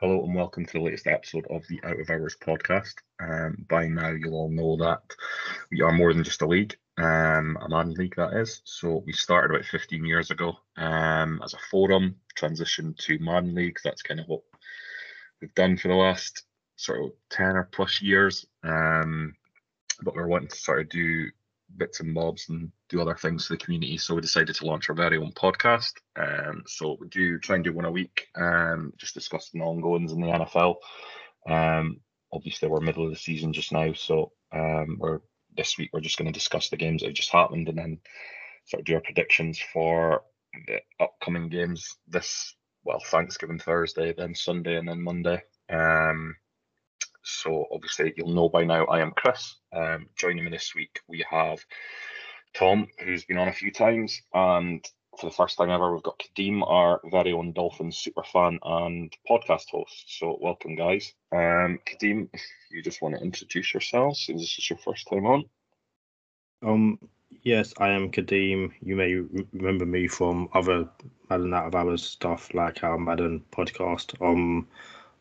Hello and welcome to the latest episode of the Out of Hours podcast. Um, by now, you'll all know that we are more than just a league, um, a Madden league that is. So we started about 15 years ago um, as a forum, transitioned to Madden leagues. That's kind of what we've done for the last sort of 10 or plus years. Um, but we're wanting to sort of do bits and bobs and do other things for the community. So we decided to launch our very own podcast. Um, so we do try and do one a week, um, just discussing the ongoings in the NFL. Um, obviously, we're middle of the season just now, so um, we're this week we're just going to discuss the games that have just happened and then sort of do our predictions for the upcoming games this well Thanksgiving Thursday, then Sunday, and then Monday. Um, so obviously you'll know by now I am Chris. Um, joining me this week we have Tom, who's been on a few times, and for the first time ever we've got Kadeem, our very own Dolphins super fan and podcast host. So welcome guys. Um, Kadeem, if you just want to introduce yourselves, since this is your first time on. Um, yes, I am Kadeem. You may remember me from other Madden Out of Hours stuff like our Madden podcast. Um,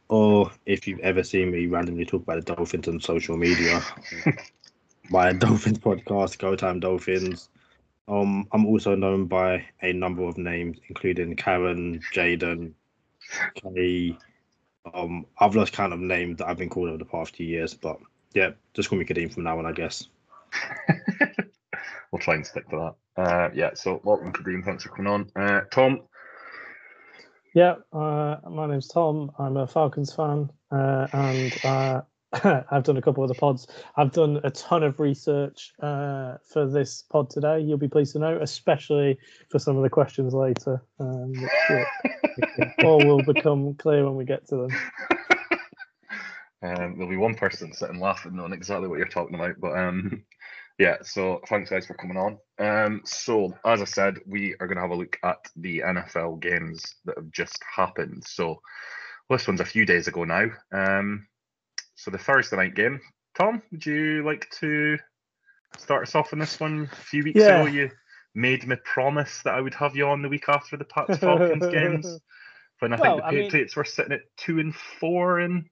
or if you've ever seen me randomly talk about the Dolphins on social media, my Dolphins podcast, Go Time Dolphins. Um, I'm also known by a number of names, including Karen, Jaden, Kay. Um, I've lost count of names that I've been called over the past few years, but yeah, just call me Kadeem from now on, I guess. we'll try and stick to that. Uh, yeah, so welcome, Kadeem. Thanks for coming on. Uh, Tom, yeah, uh, my name's Tom. I'm a Falcons fan, uh, and uh, I've done a couple of the pods. I've done a ton of research uh, for this pod today. You'll be pleased to know, especially for some of the questions later, um, which all will become clear when we get to them. Um, there'll be one person sitting laughing, knowing exactly what you're talking about. But um, yeah, so thanks guys for coming on. Um, so as I said, we are going to have a look at the NFL games that have just happened. So this one's a few days ago now. Um, so the Thursday night game. Tom, would you like to start us off on this one? A few weeks yeah. ago, you made me promise that I would have you on the week after the Pats Falcons games. When I well, think the Patriots I mean, were sitting at two and four, and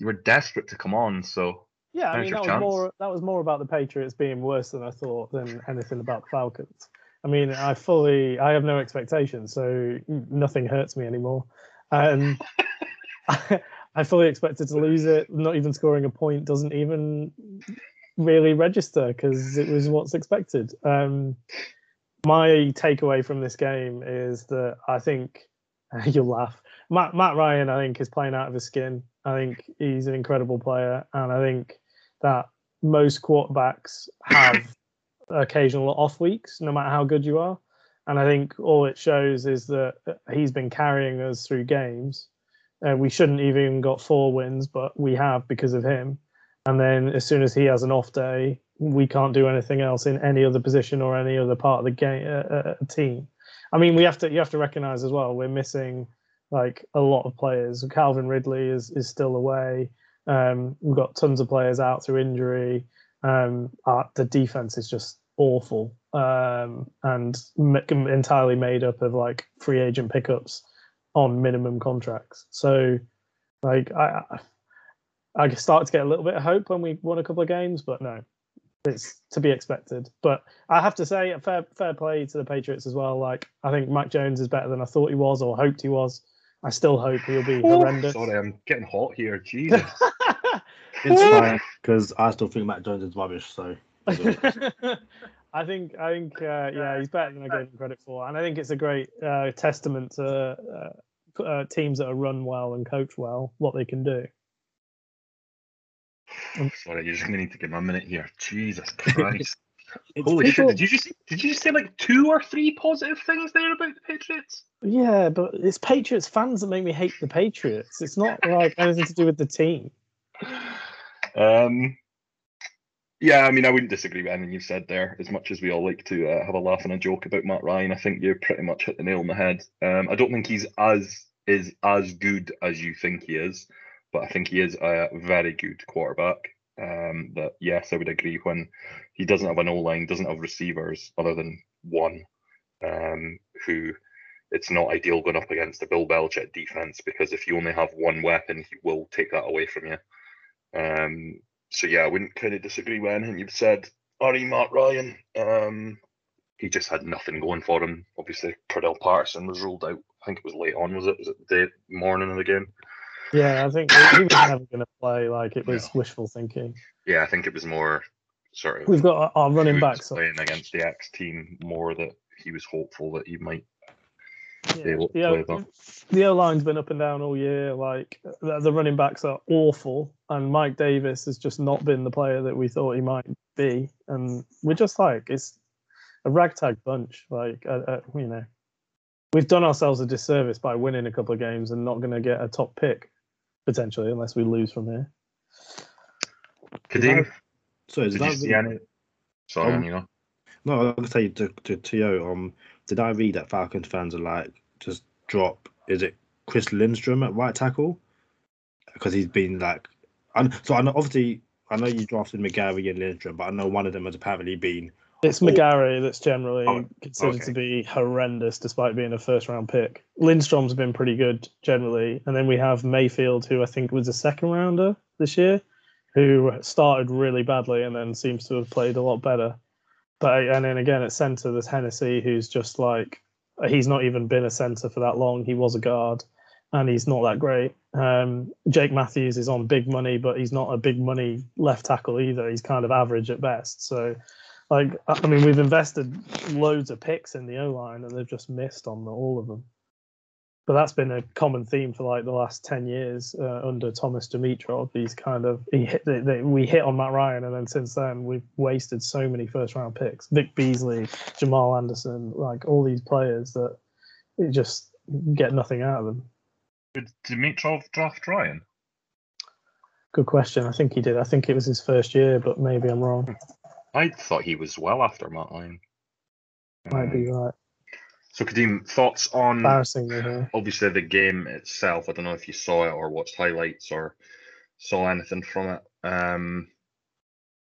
you were desperate to come on. So yeah, I mean that was more that was more about the Patriots being worse than I thought than anything about the Falcons. I mean, I fully I have no expectations, so nothing hurts me anymore. And I, I fully expected to lose it. Not even scoring a point doesn't even really register because it was what's expected. Um, my takeaway from this game is that I think you'll laugh. Matt Matt Ryan, I think, is playing out of his skin. I think he's an incredible player, and I think that most quarterbacks have occasional off weeks, no matter how good you are. And I think all it shows is that he's been carrying us through games. Uh, we shouldn't even got four wins, but we have because of him. And then as soon as he has an off day, we can't do anything else in any other position or any other part of the game uh, uh, team. I mean, we have to you have to recognize as well we're missing like a lot of players. Calvin Ridley is is still away. Um, we've got tons of players out through injury. Um, our, the defense is just awful um, and m- entirely made up of like free agent pickups on minimum contracts. So, like, I I started to get a little bit of hope when we won a couple of games, but no, it's to be expected. But I have to say, fair fair play to the Patriots as well. Like, I think Mac Jones is better than I thought he was or hoped he was. I still hope he'll be oh, horrendous. Sorry, I'm getting hot here. Jesus. it's fine because I still think Mac Jones is rubbish. So. I think I think uh, yeah he's better than I gave him credit for, and I think it's a great uh, testament to uh, uh teams that are run well and coach well what they can do. Sorry, you're just gonna need to give me a minute here. Jesus Christ! Holy people... shit! Did you just did you just say like two or three positive things there about the Patriots? Yeah, but it's Patriots fans that make me hate the Patriots. It's not like anything to do with the team. Um. Yeah, I mean, I wouldn't disagree with anything you said there. As much as we all like to uh, have a laugh and a joke about Matt Ryan, I think you pretty much hit the nail on the head. Um, I don't think he's as is as good as you think he is, but I think he is a very good quarterback. Um, that yes, I would agree when he doesn't have an O line, doesn't have receivers other than one, um, who it's not ideal going up against a Bill Belichick defense because if you only have one weapon, he will take that away from you. Um, so yeah, I wouldn't kind of disagree with anything you've said. Ari Matt Ryan, um, he just had nothing going for him. Obviously, Cordarrelle Patterson was ruled out. I think it was late on, was it? Was it the day, morning of the game? Yeah, I think he was never going to play. Like it was wishful thinking. Yeah, I think it was more sort of. We've got our running backs. playing against the X team more that he was hopeful that he might be Yeah, able to the the O line's been up and down all year. Like the, the running backs are awful, and Mike Davis has just not been the player that we thought he might be. And we're just like it's a ragtag bunch. Like uh, uh, you know, we've done ourselves a disservice by winning a couple of games and not going to get a top pick potentially unless we lose from here. Kadeem, So is did that you see any? Sorry, Um, you know. No, I was gonna say to to Tio, um, did I read that Falcons fans are like just drop? Is it Chris Lindstrom at right tackle? Because he's been like, and so I know obviously I know you drafted McGary and Lindstrom, but I know one of them has apparently been It's. McGary that's generally Oh, considered okay. to be horrendous despite being a first round pick. Lindstrom's been pretty good generally. And then we have Mayfield, who I think was a second rounder this year, who started really badly and then seems to have played a lot better. But and then again at centre, there's Hennessy, who's just like he's not even been a centre for that long. He was a guard and he's not that great. Um, Jake Matthews is on big money, but he's not a big money left tackle either. He's kind of average at best. So like, I mean, we've invested loads of picks in the O line, and they've just missed on the, all of them. But that's been a common theme for like the last ten years uh, under Thomas Dimitroff. He's kind of he hit they, they, we hit on Matt Ryan, and then since then we've wasted so many first round picks. Vic Beasley, Jamal Anderson, like all these players that you just get nothing out of them. Did Dimitroff draft Ryan? Good question. I think he did. I think it was his first year, but maybe I'm wrong. I thought he was well after Matt Ryan. Might be Um, right. So, Kadeem, thoughts on obviously the game itself? I don't know if you saw it or watched highlights or saw anything from it. Um,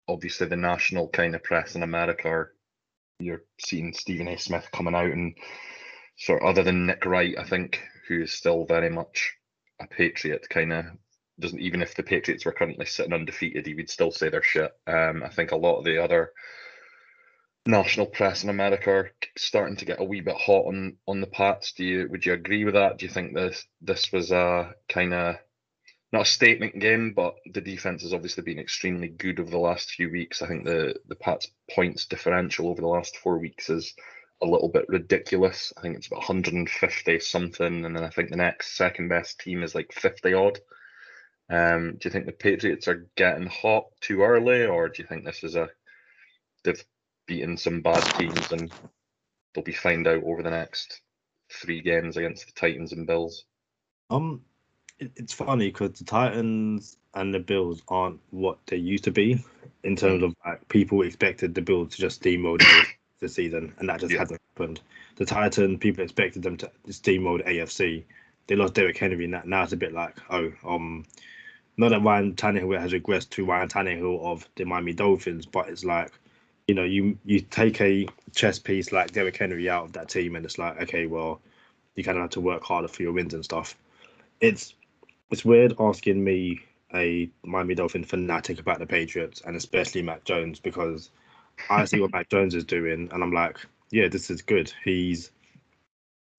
obviously, the national kind of press in America are you're seeing Stephen A. Smith coming out and sort of other than Nick Wright, I think, who is still very much a patriot, kind of doesn't even if the Patriots were currently sitting undefeated, he would still say their shit. Um, I think a lot of the other national press in America are starting to get a wee bit hot on on the Pats. Do you would you agree with that? Do you think this this was a kind of not a statement game, but the defense has obviously been extremely good over the last few weeks. I think the the Pats points differential over the last four weeks is a little bit ridiculous. I think it's about 150 something, and then I think the next second best team is like 50 odd. Um, do you think the Patriots are getting hot too early, or do you think this is a they've beaten some bad teams and they'll be found out over the next three games against the Titans and Bills? Um, it, it's funny because the Titans and the Bills aren't what they used to be in terms of like people expected the Bills to just steamroll the season, and that just Yeah. hasn't happened. The Titans, people expected them to steamroll the AFC. They lost Derrick Henry, and that now it's a bit like, oh, um, not that Ryan Tannehill has regressed to Ryan Tannehill of the Miami Dolphins, but it's like, you know, you you take a chess piece like Derrick Henry out of that team, and it's like, okay, well, you kind of have to work harder for your wins and stuff. It's it's weird asking me a Miami Dolphin fanatic about the Patriots and especially Mac Jones because I see what Mac Jones is doing and I'm like, yeah, this is good. He's,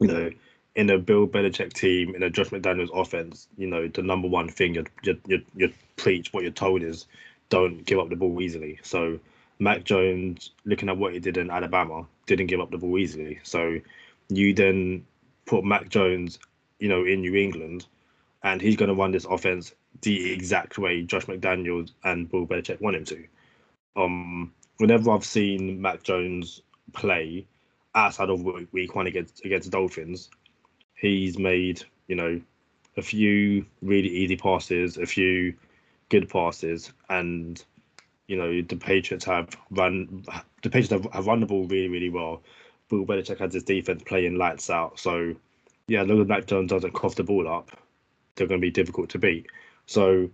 you know, in a Bill Belichick team, in a Josh McDaniels offense, you know, the number one thing you you you, preach, what you're told is, don't give up the ball easily. So Mac Jones, looking at what he did in Alabama, didn't give up the ball easily. So you then put Mac Jones, you know, in New England, and he's going to run this offense the exact way Josh McDaniels and Bill Belichick want him to. Um, whenever I've seen Mac Jones play outside of week- one against against Dolphins, he's made you know a few really easy passes, a few good passes, and you know the Patriots have run the Patriots have, have run the ball really really well. Bill Belichick has his defense playing lights out, so yeah, as long as Mac Jones doesn't cough the ball up, they're going to be difficult to beat. So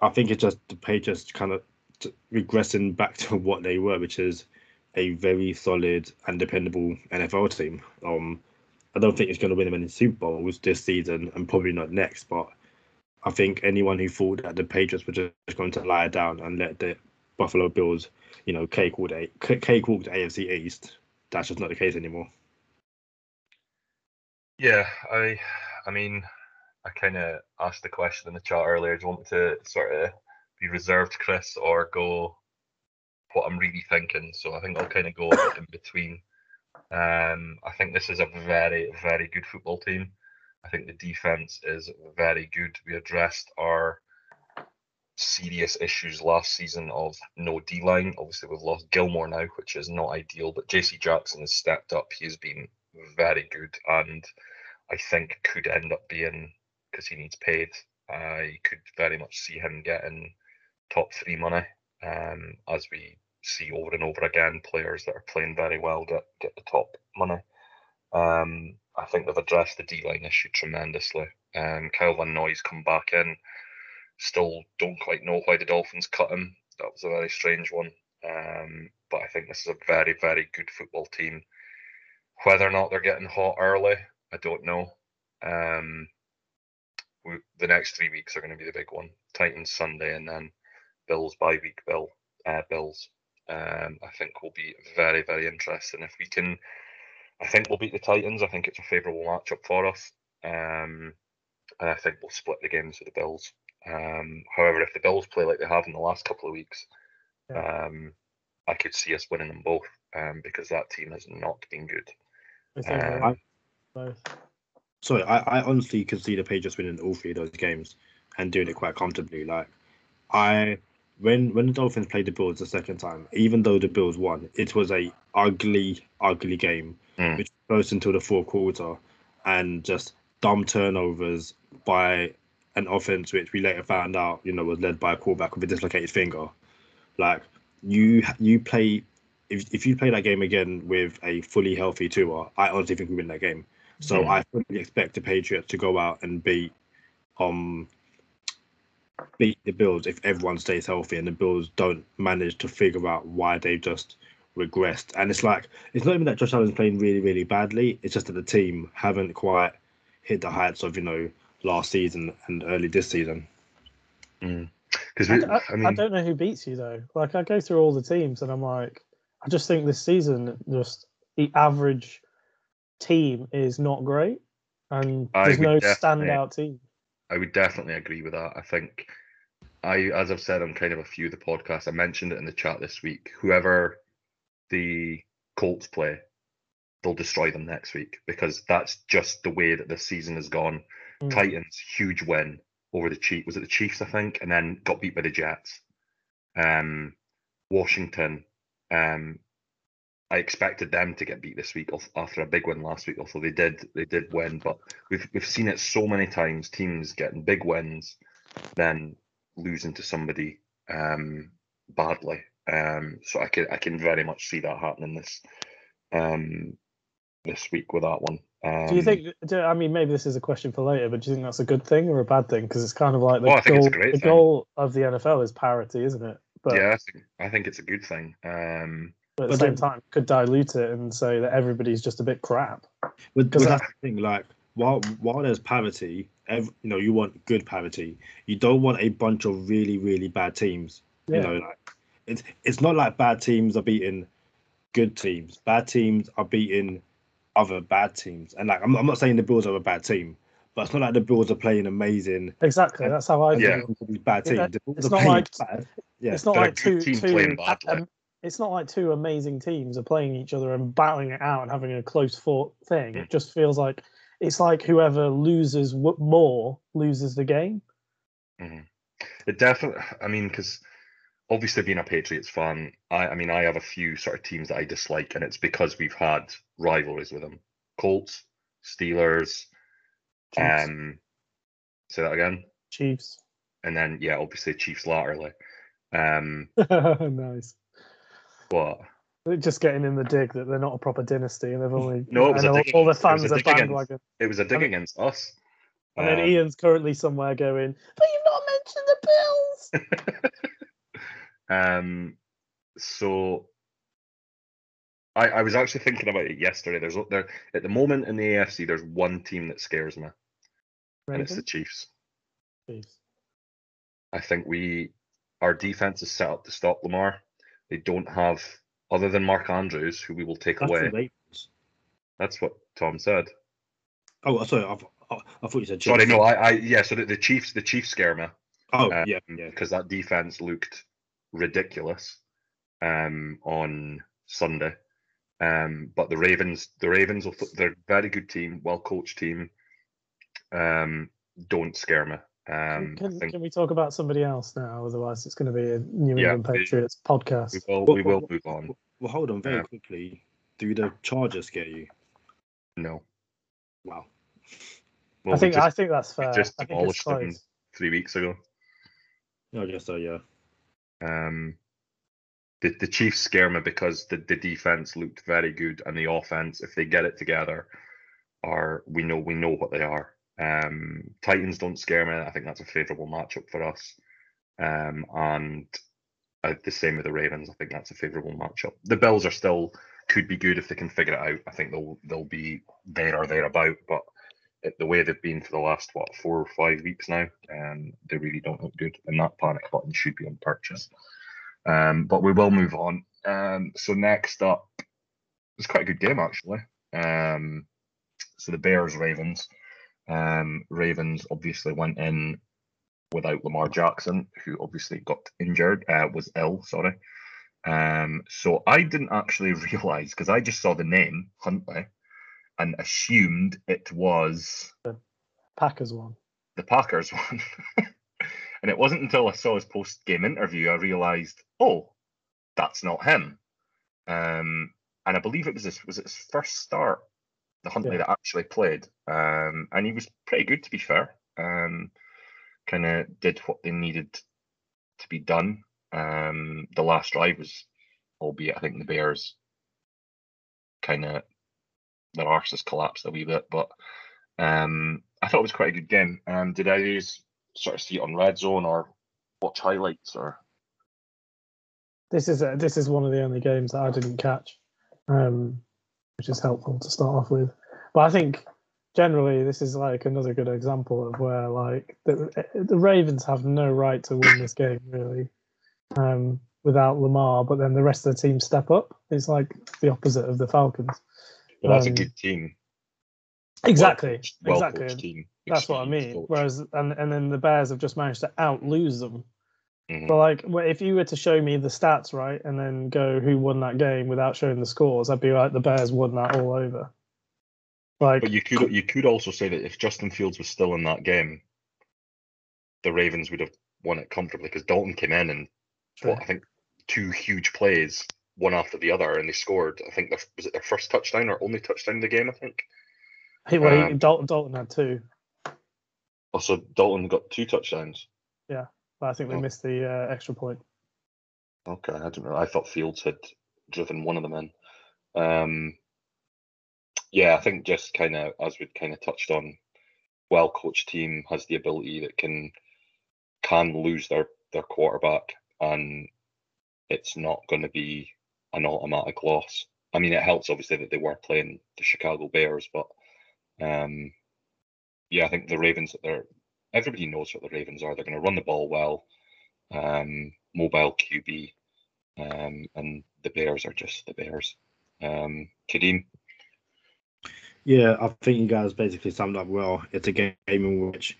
I think it's just the Patriots kind of regressing back to what they were, which is a very solid and dependable NFL team. Um, I don't think it's going to win them any Super Bowls this season and probably not next. But I think anyone who thought that the Patriots were just going to lie down and let the Buffalo Bills, you know, cake the cake walk the AFC East, that's just not the case anymore. Yeah, I, I mean, I kind of asked the question in the chat earlier. Do you want to sort of be reserved, Chris, or go what I'm really thinking? So I think I'll kind of go in between. Um, I think this is a very, very good football team. I think the defense is very good. We addressed our serious issues last season of no D line. Obviously, we've lost Gilmore now, which is not ideal, but JC Jackson has stepped up. He's been very good and I think could end up being, because he needs paid, I could very much see him getting top three money um, as we see over and over again players that are playing very well get, get the top money. Um, I think they've addressed the D line issue tremendously. Um, Kyle Van Noy's come back in. Still don't quite know why the Dolphins cut him. That was a very strange one. Um, but I think this is a very, very good football team. Whether or not they're getting hot early, I don't know. Um, we, the next three weeks are going to be the big one. Titans Sunday and then Bills bye week. Bill uh, Bills. Um, I think will be very, very interesting. If we can I think we'll beat the Titans. I think it's a favourable matchup for us. Um, and I think we'll split the games with the Bills. Um, however, if the Bills play like they have in the last couple of weeks, yeah. um, I could see us winning them both um, because that team has not been good. Um, I, sorry, I, I honestly could see the Patriots winning all three of those games and doing it quite comfortably. Like, I when when the Dolphins played the Bills the second time, even though the Bills won, it was a ugly, ugly game, mm. which goes until the fourth quarter, and just dumb turnovers by an offense which we later found out, you know, was led by a quarterback with a dislocated finger. Like you, you play. If, if you play that game again with a fully healthy Tua, I honestly think we win that game. So mm. I fully expect the Patriots to go out and beat um beat the Bills if everyone stays healthy and the Bills don't manage to figure out why they've just regressed. And it's like it's not even that Josh Allen's playing really, really badly. It's just that the team haven't quite hit the heights of you know last season and early this season. Because mm. I, I, I, mean, I don't know who beats you though. Like I go through all the teams and I'm like, I just think this season just the average team is not great, and there's no standout team. I would definitely agree with that. I think I, as I've said on kind of a few of the podcasts, I mentioned it in the chat this week. Whoever the Colts play, they'll destroy them next week because that's just the way that the season has gone. Mm. Titans, huge win over the Chiefs. Was it the Chiefs, I think? And then got beat by the Jets. Um, Washington, um, I expected them to get beat this week after a big win last week. Although they did, they did win. But we've we've seen it so many times: teams getting big wins, then losing to somebody um, badly. Um, so I can I can very much see that happening this um, this week with that one. Um, do you think? Do, I mean, maybe this is a question for later, but do you think that's a good thing or a bad thing? Because it's kind of like the oh, goal. The thing. goal of the NFL is parity, isn't it? But, yeah, I think, I think it's a good thing. Um, but at the same time, could dilute it and say that everybody's just a bit crap. Because that's the thing. Like, while while there's parity, every, you know, you want good parity. You don't want a bunch of really really bad teams. Yeah. You know, like it's it's not like bad teams are beating good teams. Bad teams are beating other bad teams. And like I'm, I'm not saying the Bills are a bad team, but it's not like the Bills are playing amazing. Exactly, that's how I yeah. these bad teams. Yeah, it's, not like, yeah. it's not like two two. Um, it's not like two amazing teams are playing each other and battling it out and having a close fought thing. It just feels like it's like whoever loses w- more loses the game. Mm-hmm. It definitely. I mean, because obviously being a Patriots fan, I, I mean, I have a few sort of teams that I dislike, and it's because we've had rivalries with them. Colts, Steelers, Chiefs. um, say that again. Chiefs. And then yeah, obviously Chiefs latterly. Um, nice. What? just getting in the dig that they're not a proper dynasty and they've only no, it was all, all the fans are bandwagon. It was a dig against us. And um, then Ian's currently somewhere going, but you've not mentioned the Bills. Um, so I, I was actually thinking about it yesterday. There's there at the moment in the AFC, there's one team that scares me, and it's the Chiefs. Chiefs. I think we our defense is set up to stop Lamar. They don't have other than Mark Andrews, who we will take That's away. That's what Tom said. Oh, sorry. I, I, I thought you said. Sorry, no, I, I yeah. So the, the Chiefs, the Chiefs scare me. Oh, um, yeah, yeah. because that defense looked ridiculous um, on Sunday. Um, but the Ravens, the Ravens, they're a very good team, well coached team. Um, don't scare me. Um, can, think can we talk about somebody else now? Otherwise, it's going to be a New Yeah, England we- Patriots podcast. we will, Well, we will well, move on. Well, hold on very Yeah. quickly. Do the Chargers scare you? No, Wow. well, I think just I think that's fair. just I think demolished them. three weeks ago. I guess so. Yeah. Um, the the Chiefs scare me because the, the defense looked very good and the offense, if they get it together, are we know we know what they are. Um, Titans don't scare me. I think that's a favourable matchup for us. Um, and uh, the same with the Ravens. I think that's a favourable matchup. The Bills are still could be good if they can figure it out. I think they'll they'll be there or thereabout, but the way they've been for the last what four or five weeks now, um, they really don't look good. And that panic button should be on purchase. Um, but we will move on. Um, so next up, it's quite a good game actually. Um, so the Bears Ravens. Um, Ravens obviously went in without Lamar Jackson, who obviously got injured, uh, was ill. Sorry. Um, so I didn't actually realize because I just saw the name Huntley and assumed it was the Packers one. the Packers one. and it wasn't until I saw his post game interview I realised, oh, that's not him. Um, and I believe it was his was it his first start, the Huntley Yeah. that actually played. Um, and he was pretty good to be fair. Um, kind of did what they needed to be done. Um, the last drive was, albeit I think the Bears kind of their arses collapsed a wee bit, but um, I thought it was quite a good game. Um, did I use sort of see it on Red Zone or watch highlights or? This is a, this is one of the only games that I didn't catch, um, which is helpful to start off with. But I think generally this is like another good example of where like the the Ravens have no right to win this game really, um, without Lamar. But then the rest of the team step up. It's like the opposite of the Falcons. Well, that's Um, a good team. Exactly, well-coached exactly. team, That's what I mean. coach. Whereas and and then the Bears have just managed to out lose them. Mhm. But like, if you were to show me the stats, right, and then go who won that game without showing the scores, I'd be like, the Bears won that all over. Like, But you could you could also say that if Justin Fields was still in that game, the Ravens would have won it comfortably because Dalton came in and what I think two huge plays, one after the other, and they scored. I think their, was it their first touchdown or only touchdown of the game. I think. he, well, um, Dalton, Dalton had two, Also, Dalton got two touchdowns. But I think they Oh. missed the uh, extra point. Okay, I don't know. I thought Fields had driven one of them in. Um, yeah, I think just kind of as we kind of touched on, well coached team has the ability that can can lose their their quarterback, and it's not going to be an automatic loss. I mean, it helps obviously that they were playing the Chicago Bears, but um, yeah, I think the Ravens that they're everybody knows what the Ravens are. They're going to run the ball well, um, mobile QB, um, and the Bears are just the Bears. Um, Kadeem, Yeah, I think you guys basically summed up well. It's a game in which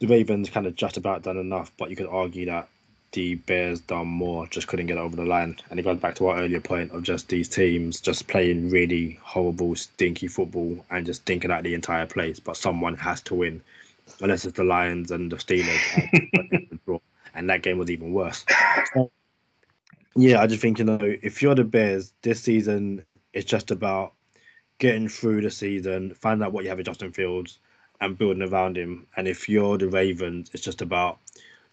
the Ravens kind of just about done enough, but you could argue that the Bears done more, just couldn't get over the line. And it goes back to our earlier point of just these teams just playing really horrible, stinky football and just thinking out the entire place. But someone has to win, unless it's the Lions and the Steelers. and that game was even worse. So, yeah, I just think you know if you're the Bears this season, it's just about getting through the season, find out what you have in Justin Fields, and building around him. And if you're the Ravens, it's just about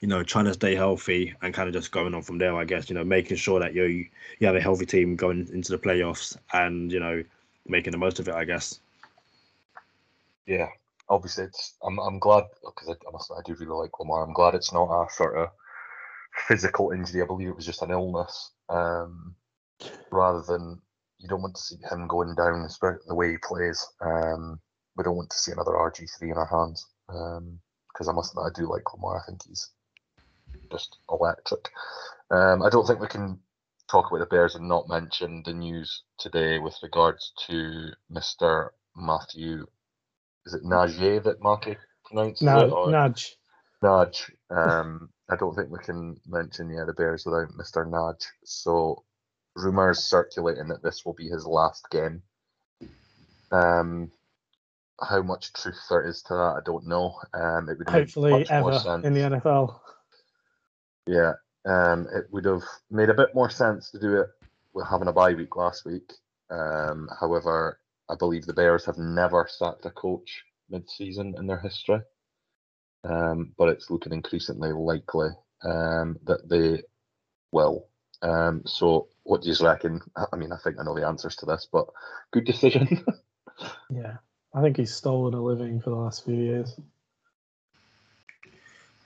you know trying to stay healthy and kind of just going on from there. I guess you know making sure that you you have a healthy team going into the playoffs and you know making the most of it. I guess. Yeah, obviously it's. I'm I'm glad because I, I must I do really like Lamar. I'm glad it's not a sort of physical injury. I believe it was just an illness, um, rather than you don't want to see him going down the way he plays. Um, we don't want to see another RG three in our hands. Because I must I do like Lamar. I think he's just electric. Um, I don't think we can talk about the Bears and not mention the news today with regards to Mr. Matthew. Is it Nagier that Marky pronounces it? No, or- nudge. Nudge. Um, I don't think we can mention yeah the Bears without Mr. Nudge. So rumors circulating that this will be his last game. Um, how much truth there is to that, I don't know. Um, it would Hopefully, ever in the NFL. Yeah, um, it would have made a bit more sense to do it with having a bye week last week. Um, however, I believe the Bears have never sacked a coach mid-season in their history, um, but it's looking increasingly likely um, that they will. Um, so, what do you reckon? I mean, I think I know the answers to this, but good decision. Yeah, I think he's stolen a living for the last few years.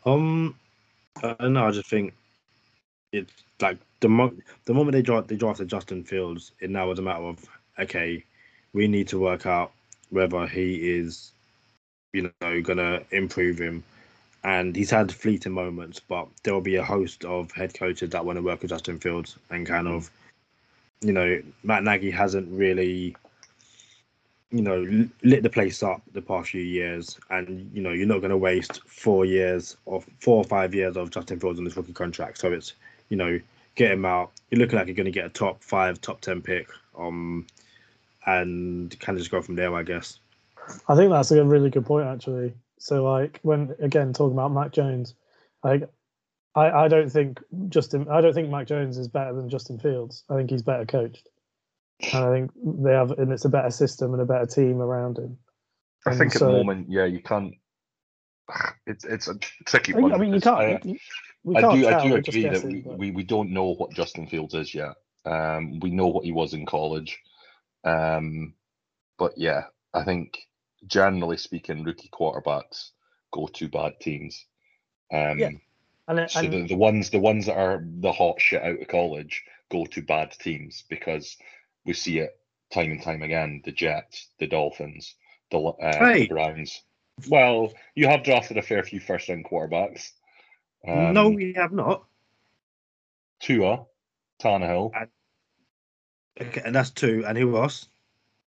Um, uh, no, I just think it's like the mo- the moment they draft they drafted Justin Fields, it now was a matter of okay, we need to work out whether he is, you know, gonna improve him. And he's had fleeting moments, but there will be a host of head coaches that want to work with Justin Fields and kind of, you know, Matt Nagy hasn't really, you know, lit the place up the past few years, and you know, you're not going to waste four years or four or five years of Justin Fields on this rookie contract. So it's, you know, get him out. You're looking like you're going to get a top five, top ten pick, um, and kind of just go from there, I guess. I think that's a really good point, actually. So, like, when again talking about Mac Jones, like, I, I don't think Justin, I don't think Mac Jones is better than Justin Fields. I think he's better coached, and I think they have, and it's a better system and a better team around him. I And think at the moment, yeah, you can't. It's it's a tricky one. I mean, you can't. you- we I can't do, I do we're just agree that we, but- we, we don't know what Justin Fields is yet. Um, we know what he was in college. Um, but yeah, I think generally speaking, rookie quarterbacks go to bad teams. Um, Yeah, and, it- so and the, the ones the ones that are the hot shit out of college go to bad teams because we see it time and time again. The Jets, the Dolphins, the, uh, Hey. the Browns. Well, you have drafted a fair few first round quarterbacks. Um, no, we have not. Tua, Tannehill. Okay, and that's two. And who else?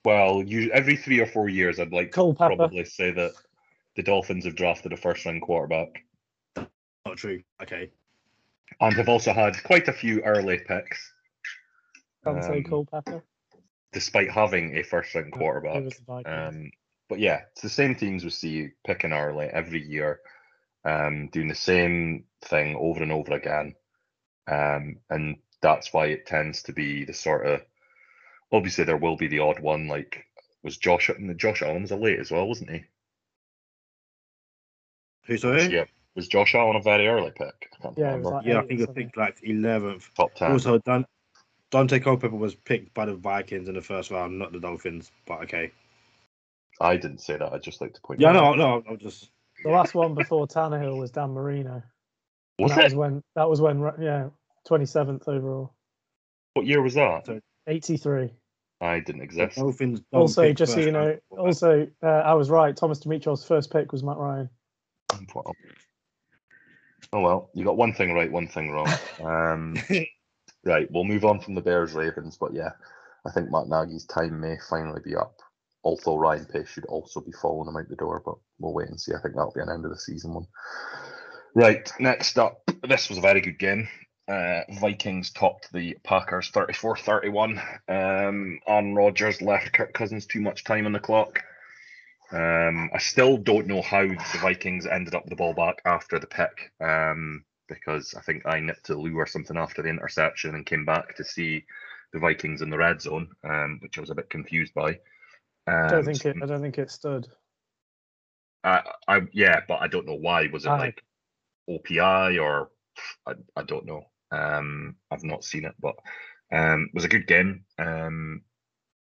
Well, you, every three or four years, I'd like to Culpepper. probably say that the Dolphins have drafted a first round quarterback Not true. Okay. and have also had quite a few early picks, Daunte um, Culpepper. despite having a first round quarterback. was the Vikings. Um, but yeah, it's the same teams we see picking early every year, um, doing the same thing over and over again. Um, and that's why it tends to be the sort of obviously there will be the odd one like was Josh Josh Allen was a late as well, wasn't he? Who sorry? Yeah. Was Josh Allen a very early pick? I can't Yeah, it was like- Yeah, I think or it picked like eleventh. Top ten. Also, Dan- Daunte Culpepper was picked by the Vikings in the first round, not the Dolphins. But okay. I didn't say that. I'd just like to point Yeah, that out. no, no. I'll just. The last one before Tannehill was Dan Marino. And Was that it? was when that was when yeah, twenty seventh overall. What year was that? So- Eighty three. I didn't The exist. Dolphins. Also, just so you know, also uh, I was right. Thomas Dimitroff's first pick was Matt Ryan. Well, Oh well, you got one thing right, one thing wrong. Um, right, we'll move on from the Bears Ravens, but yeah, I think Matt Nagy's time may finally be up. Although Ryan Pace should also be following him out the door, but we'll wait and see. I think that'll be an end of the season one. Right, next up, this was a very good game. Uh, Vikings topped the Packers 34 31. Um, Aaron Rodgers left Kirk Cousins too much time on the clock. Um, I still don't know how the Vikings ended up with the ball back after the pick, um, because I think I nipped a loo or something after the interception and came back to see the Vikings in the red zone, um, which I was a bit confused by. I don't think it. I don't think it stood. I, I, yeah, but I don't know why. Was it Aye. like OPI or I, I don't know. Um, I've not seen it, but um, it was a good game. Um,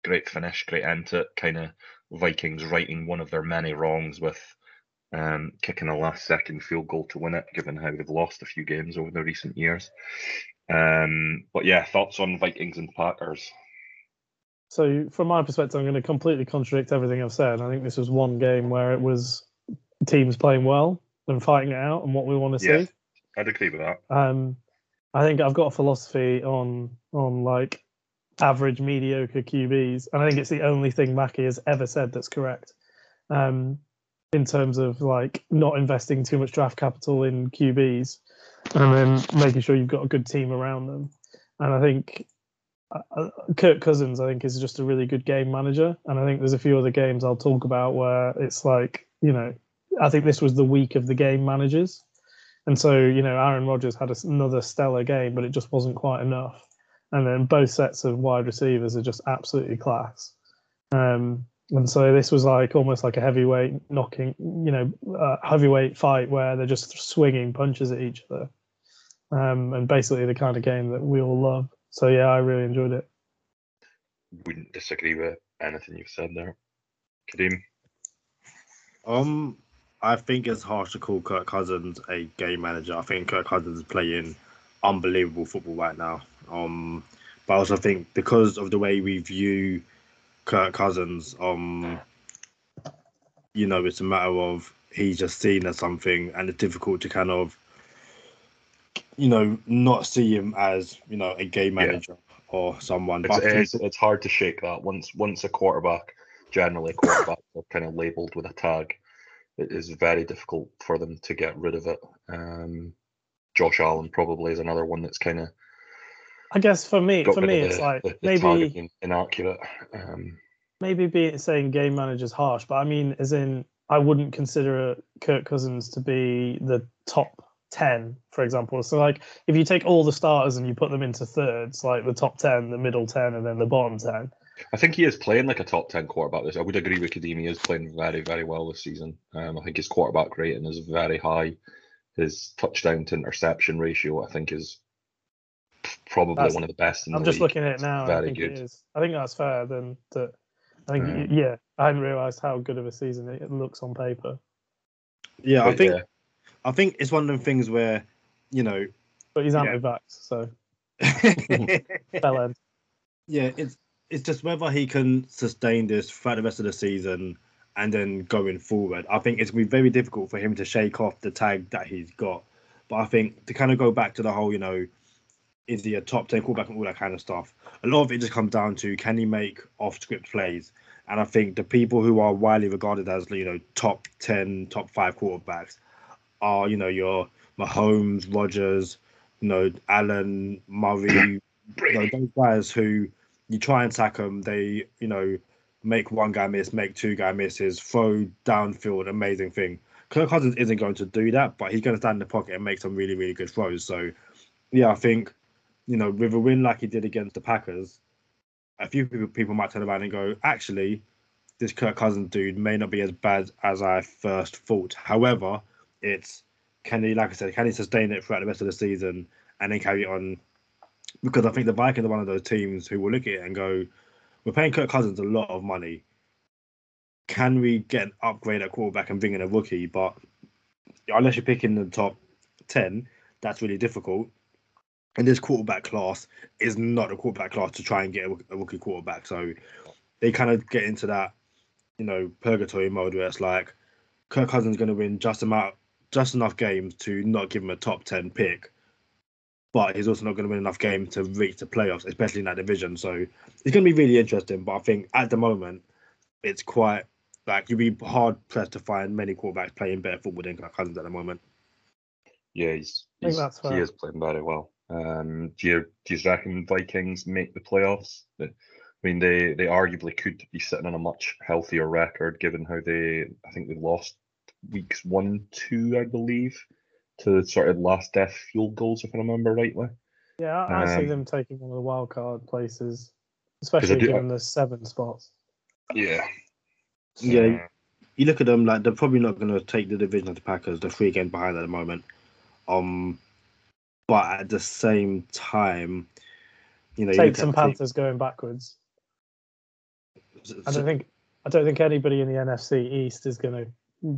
great finish, great end to it. Kind of Vikings righting one of their many wrongs with um, kicking a last second field goal to win it, given how they've lost a few games over the recent years. Um, but yeah, thoughts on Vikings and Packers? So from my perspective, I'm going to completely contradict everything I've said. I think this was one game where it was teams playing well and fighting it out and what we want to Yeah. see. I'd agree with that. Um, I think I've got a philosophy on on like average mediocre QBs, and I think it's the only thing Mackey has ever said that's correct. Um, in terms of like not investing too much draft capital in QBs, and then making sure you've got a good team around them. And I think uh, uh, Kirk Cousins, I think, is just a really good game manager. And I think there's a few other games I'll talk about where it's like, you know, I think this was the week of the game managers. And so, you know, Aaron Rodgers had another stellar game, but it just wasn't quite enough. And then both sets of wide receivers are just absolutely class. Um, and so this was like almost like a heavyweight knocking, you know, uh, heavyweight fight where they're just swinging punches at each other. Um, and basically the kind of game that we all love. So yeah, I really enjoyed it. Wouldn't disagree with anything you've said there. Kadeem? Um, I think it's harsh to call Kirk Cousins a game manager. I think Kirk Cousins is playing unbelievable football right now. Um, but I also think because of the way we view Kirk Cousins, um, you know, it's a matter of he's just seen as something, and it's difficult to kind of, you know, not see him as you know a game Yeah. manager or someone. It's, But it's, it's hard to shake that once once a quarterback, generally quarterbacks are kind of labelled with a tag. It is very difficult for them to get rid of it. Um, Josh Allen probably is another one that's kind of I guess for me, for me, it's the, like the, the maybe inaccurate. Um, maybe being saying game manager's harsh, but I mean, as in, I wouldn't consider Kirk Cousins to be the top ten, for example. So like, if you take all the starters and you put them into thirds, like the top ten, the middle ten, and then the bottom ten, I think he is playing like a top ten quarterback. This I would agree with Kadeem. He is playing very very well this season. Um, I think his quarterback rating is very high. His touchdown to interception ratio, I think, is probably That's- one of the best in I'm the just league. looking at it now. and I Very think good. it is. I think that's fair. Then that. I think Um, yeah, I hadn't realised how good of a season it looks on paper. yeah, I think yeah, I think it's one of them things where, you know, But he's Yeah. anti-vax, so fell end. yeah, it's it's just whether he can sustain this throughout the rest of the season and then going forward. I think it's gonna be very difficult for him to shake off the tag that he's got. But I think to kind of go back to the whole, you know, is he a top ten quarterback and all that kind of stuff. A lot of it just comes down to can he make off script plays. And I think the people who are widely regarded as you know top ten, top five quarterbacks are you know your Mahomes, Rodgers, you know Allen, Murray, you know, those guys who you try and sack them, they, you know, make one guy miss, make two guy misses, throw downfield, amazing thing. Kirk Cousins isn't going to do that, but he's going to stand in the pocket and make some really, really good throws. So, yeah, I think, you know, with a win like he did against the Packers, a few people, people might turn around and go, actually, this Kirk Cousins dude may not be as bad as I first thought. However, it's can he, like I said, can he sustain it throughout the rest of the season and then carry it on because I think the Vikings are one of those teams who will look at it and go, "We're paying Kirk Cousins a lot of money. Can we get an upgrade at quarterback and bring in a rookie?" But unless you're picking the top ten, that's really difficult. And this quarterback class is not a quarterback class to try and get a, rookie quarterback. So they kind of get into that, you know, purgatory mode where it's like Kirk Cousins going to win just amount, just enough games to not give him a top ten pick but he's also not going to win enough games to reach the playoffs, especially in that division. So it's going to be really interesting. But I think at the moment, it's quite like you'd be hard pressed to find many quarterbacks playing better football than Kirk Cousins at the moment. yeah, he's, I think he's he is playing very well. Um, do you do you reckon Vikings make the playoffs? I mean, they they arguably could be sitting on a much healthier record, given how they I think they lost weeks one and two, I believe, to sort of last death field goals, if I remember rightly. Yeah, I, I see Um, them taking one of the wild card places, 'Cause I especially do- given the seven spots. Yeah. Yeah. You look at them like they're probably not going to take the division of the Packers. They're three games behind at the moment. Um, but at the same time, you know, you look Takes some the team- Panthers going backwards. I don't think I don't think anybody in the NFC East is going to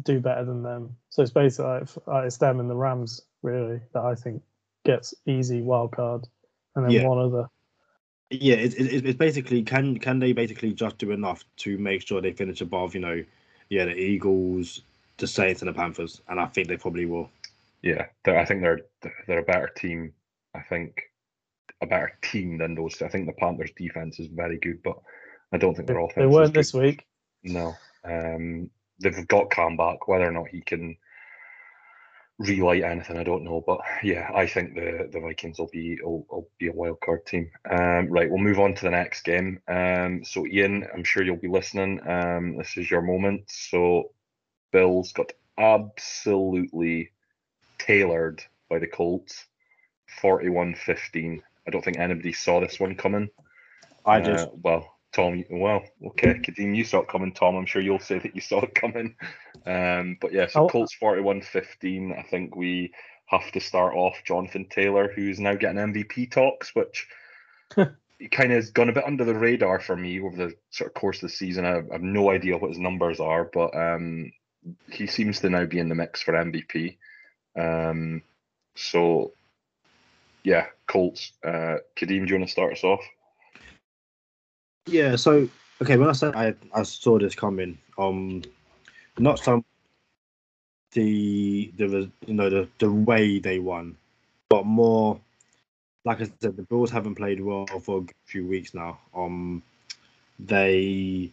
do better than them. So it's basically like, uh, it's them and the Rams really that I think gets easy wild card, and then Yeah. one other. Yeah, it's, it's, it's basically can can they basically just do enough to make sure they finish above, you know, yeah, the Eagles, the Saints, and the Panthers, and I think they probably will. Yeah, I think they're they're a better team. I think a better team than those. I think the Panthers' defense is very good, but I don't think their offense. They weren't this week. No, um, they've got Cam back. Whether or not he can relight anything, I don't know. But yeah, I think the the Vikings will be will, will be a wild card team. Um, right, we'll move on to the next game. Um, so Ian, I'm sure you'll be listening. Um, this is your moment. So Bills got absolutely tailored by the Colts, 41-15. I don't think anybody saw this one coming. I did. Uh, well, Tom, well, okay, Kadeem, you saw it coming. Tom, I'm sure you'll say that you saw it coming. Um, but yeah, so Oh. Colts 41 15. I think we have to start off Jonathan Taylor, who's now getting MVP talks, which kind of has gone a bit under the radar for me over the sort of course of the season. I, I have no idea what his numbers are, but um, he seems to now be in the mix for MVP. Um, so yeah, Colts. Uh, Kadeem, do you want to start us off? Yeah, so okay, when I said I I saw this coming, um, not some the the you know the the way they won, but more like I said, the Bills haven't played well for a few weeks now. Um, they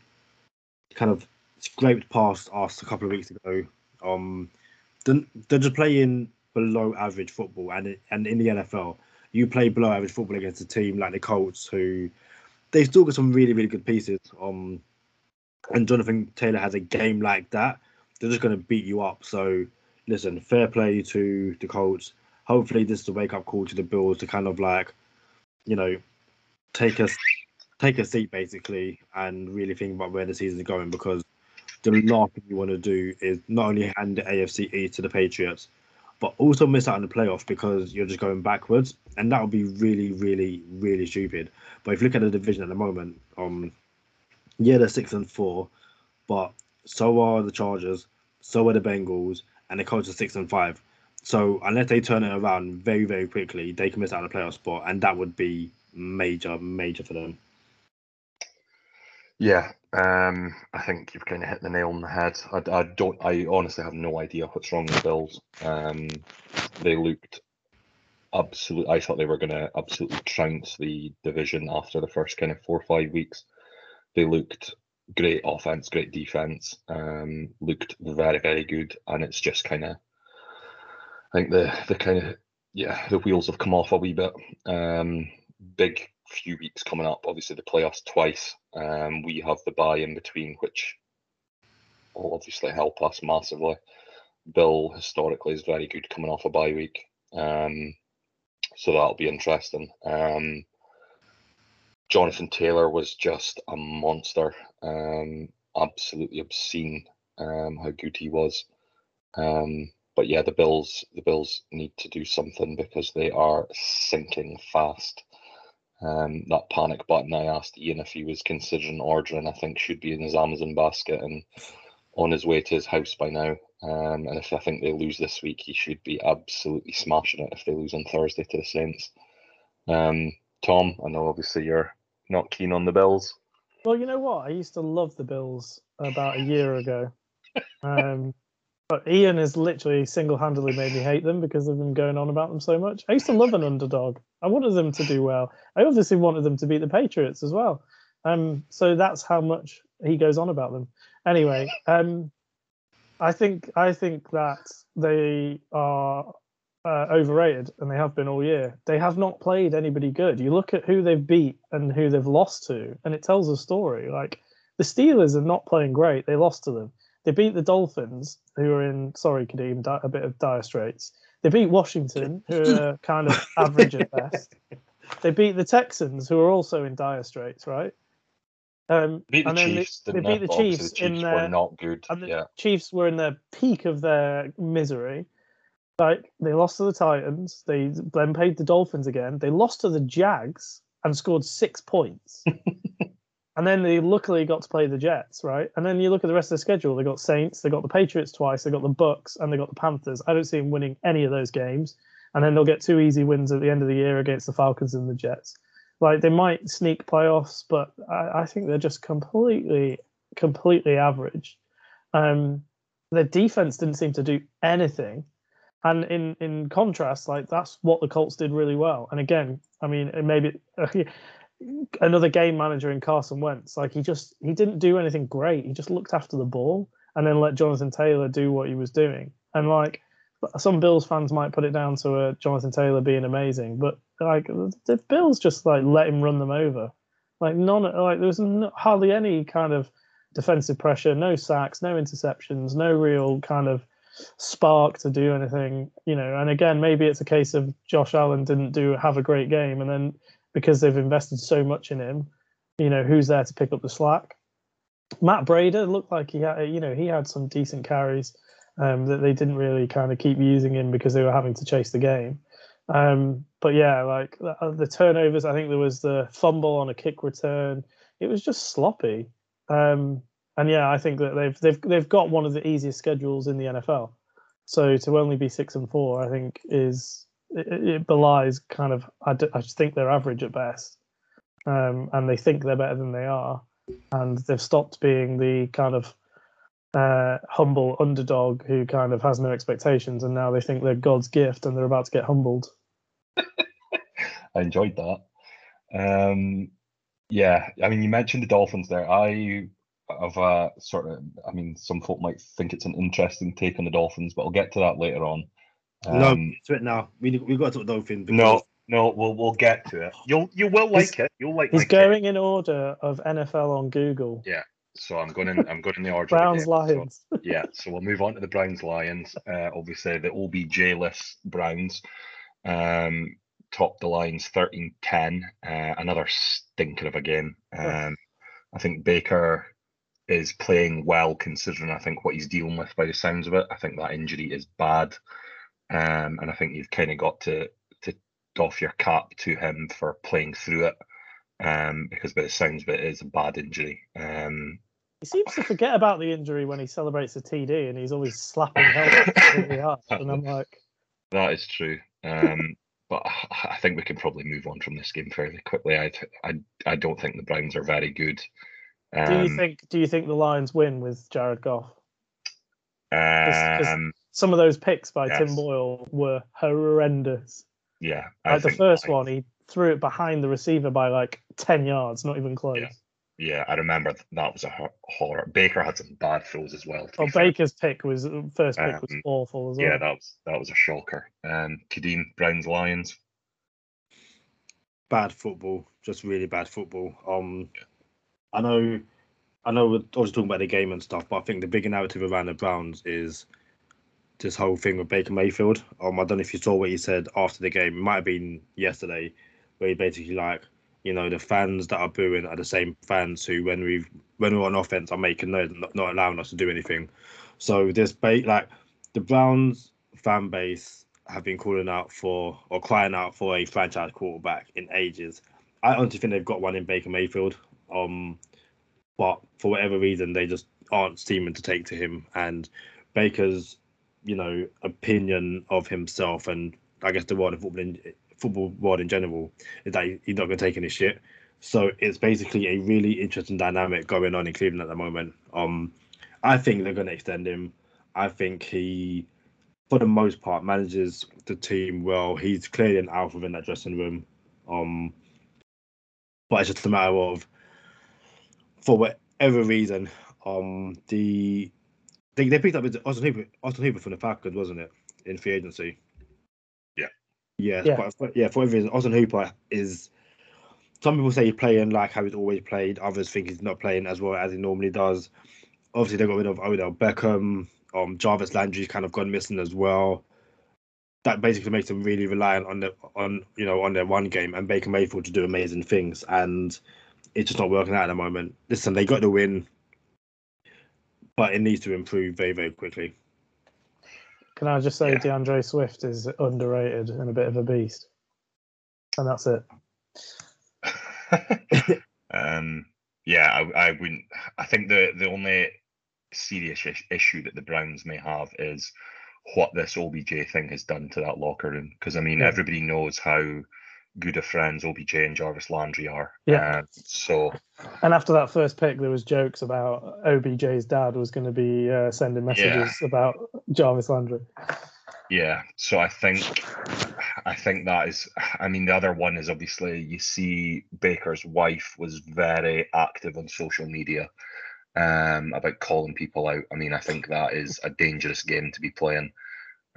kind of scraped past us a couple of weeks ago. Um, they're, they're just playing below average football, and and in the NFL, you play below average football against a team like the Colts who they've still got some really, really good pieces. Um, and Jonathan Taylor has a game like that, they're just going to beat you up. So, listen, fair play to the Colts. Hopefully, this is a wake up call to the Bills to kind of like, you know, take us take a seat basically and really think about where the season is going because the last thing you want to do is not only hand the AFC East to the Patriots, but also miss out on the playoff because you're just going backwards, and that would be really, really, really stupid. But if you look at the division at the moment, um, yeah, they're six and four, but so are the Chargers, so are the Bengals, and the Colts are six and five. So unless they turn it around very, very quickly, they can miss out on a playoff spot, and that would be major, major for them. Yeah, um, I think you've kind of hit the nail on the head. I, I don't. I honestly have no idea what's wrong with Bills. Um, they looked absolutely. I thought they were going to absolutely trounce the division after the first kind of four or five weeks. They looked great offense, great defense. Um, looked very, very good, and it's just kind of. I think the the kind of yeah the wheels have come off a wee bit. Um, big few weeks coming up. Obviously, the playoffs twice. Um, we have the bye in between, which will obviously help us massively. Bill historically is very good coming off a bye week, um, so that'll be interesting. Um, Jonathan Taylor was just a monster, um, absolutely obscene um, how good he was. Um, but yeah, the Bills, the Bills need to do something because they are sinking fast. Um, that panic button I asked Ian if he was considering ordering, I think should be in his Amazon basket and on his way to his house by now. Um, and if I think they lose this week, he should be absolutely smashing it if they lose on Thursday to the Saints. Um, Tom, I know obviously you're not keen on the Bills. Well, you know what? I used to love the Bills about a year ago. Um, but Ian has literally single-handedly made me hate them because of them going on about them so much. I used to love an underdog. I wanted them to do well. I obviously wanted them to beat the Patriots as well. Um, so that's how much he goes on about them. Anyway, um, I think I think that they are uh, overrated, and they have been all year. They have not played anybody good. You look at who they've beat and who they've lost to, and it tells a story. Like the Steelers are not playing great. They lost to them. They beat the Dolphins, who are in sorry, Kadeem, di- a bit of dire straits. They beat Washington, who are kind of average at best. They beat the Texans, who are also in dire straits, right? Um, Beat the and then Chiefs, they, didn't they beat the Chiefs the in Chiefs their were not good. and the Yeah, Chiefs were in the peak of their misery. Like they lost to the Titans, they then played the Dolphins again. They lost to the Jags and scored six points. and then they luckily got to play the Jets, right? And then you look at the rest of the schedule. They got Saints, they got the Patriots twice, they got the Bucks, and they got the Panthers. I don't see them winning any of those games. And then they'll get two easy wins at the end of the year against the Falcons and the Jets. Like they might sneak playoffs, but I, I think they're just completely, completely average. Um, their defense didn't seem to do anything. And in in contrast, like that's what the Colts did really well. And again, I mean, maybe another game manager in Carson Wentz, like he just he didn't do anything great. He just looked after the ball and then let Jonathan Taylor do what he was doing. And like some Bills fans might put it down to uh, Jonathan Taylor being amazing, but like the Bills just like let him run them over. Like none, like there was hardly any kind of defensive pressure, no sacks, no interceptions, no real kind of spark to do anything, you know. And again, maybe it's a case of Josh Allen didn't do have a great game, and then because they've invested so much in him, you know, who's there to pick up the slack? Matt Breida looked like he had, you know, he had some decent carries um, that they didn't really kind of keep using him because they were having to chase the game. Um, but yeah, like the, uh, the, turnovers, I think there was the fumble on a kick return. It was just sloppy. Um, and yeah, I think that they've they've they've got one of the easiest schedules in the NFL. So to only be six and four, I think is it, it belies kind of. I, d- I just think they're average at best, um, and they think they're better than they are, and they've stopped being the kind of uh, humble underdog who kind of has no expectations, and now they think they're God's gift, and they're about to get humbled. I enjoyed that. Um, yeah, I mean, you mentioned the Dolphins there. I of a sort of, I mean, some folk might think it's an interesting take on the Dolphins, but I'll get to that later on. Um, no, to it now. We we got to talk Dolphins. Because... No, no, we'll we'll get to it. You'll you will like he's, it. You'll like. He's going in order of NFL on Google. Yeah. So I'm going in. I'm going in the order. Browns Lions. So, yeah. So we'll move on to the Browns Lions. Uh, obviously the OBJ-less Browns. Um, topped the Lions 13-10. Uh, another stinker of a game. Um, I think Baker is playing well considering I think what he's dealing with by the sounds of it. I think that injury is bad. Um, and I think you've kind of got to to doff your cap to him for playing through it. Um, because by the sounds of it, it is a bad injury. Um, he seems to forget about the injury when he celebrates a TD, and he's always slapping help really hard. And I'm like, that is true. Um, but I think we can probably move on from this game fairly quickly. I I I don't think the Browns are very good. Um, do you um, think Do you think the Lions win with Jared Goff? Um, some of those picks by yes. Tim Boyle were horrendous. Yeah, I like the first one, he threw it behind the receiver by like ten yards, not even close. Yeah. Yeah, I remember that was a horror. Baker had some bad throws as well. Oh, Baker's pick was first pick um, was awful as well. Yeah, that was that was a shocker. Um, Kadeem Browns Lions. Bad football, just really bad football. Um, yeah. I know, I know. We're always talking about the game and stuff, but I think the bigger narrative around the Browns is this whole thing with Baker Mayfield. Um, I don't know if you saw what he said after the game. It might have been yesterday, where he basically like, you know, the fans that are booing are the same fans who, when we when we're on offense, are making noise, not, not allowing us to do anything. So this ba- like the Browns fan base have been calling out for or crying out for a franchise quarterback in ages. I honestly think they've got one in Baker Mayfield. Um, but for whatever reason, they just aren't seeming to take to him. And Baker's, you know, opinion of himself and I guess the world of football in, football world in general is that he's not going to take any shit. So it's basically a really interesting dynamic going on in Cleveland at the moment. Um, I think they're going to extend him. I think he, for the most part, manages the team well. He's clearly an alpha in that dressing room. Um, but it's just a matter of for whatever reason, um, the they, they picked up Austin Hooper, Austin Hooper from the Falcons, wasn't it, in free agency? Yeah. Yeah, yeah. But for, yeah, for whatever reason, Austin Hooper is. Some people say he's playing like how he's always played. Others think he's not playing as well as he normally does. Obviously, they got rid of Odell Beckham. Um, Jarvis Landry's kind of gone missing as well. That basically makes them really reliant on the on you know on their one game and Baker Mayfield to do amazing things. And it's just not working out at the moment. Listen, they got the win, but it needs to improve very, very quickly. Can I just say yeah. D'Andre Swift is underrated and a bit of a beast, and that's it. um, yeah, I, I wouldn't. I think the the only serious issue that the Browns may have is what this OBJ thing has done to that locker room. Because I mean, yeah. everybody knows how good of friends OBJ and Jarvis Landry are. Yeah. Um, so And after that first pick, there was jokes about OBJ's dad was going to be uh, sending messages about Jarvis Landry. yeah, so I think I think that is. I mean, the other one is obviously you see Baker's wife was very active on social media um, about calling people out. I mean, I think that is a dangerous game to be playing.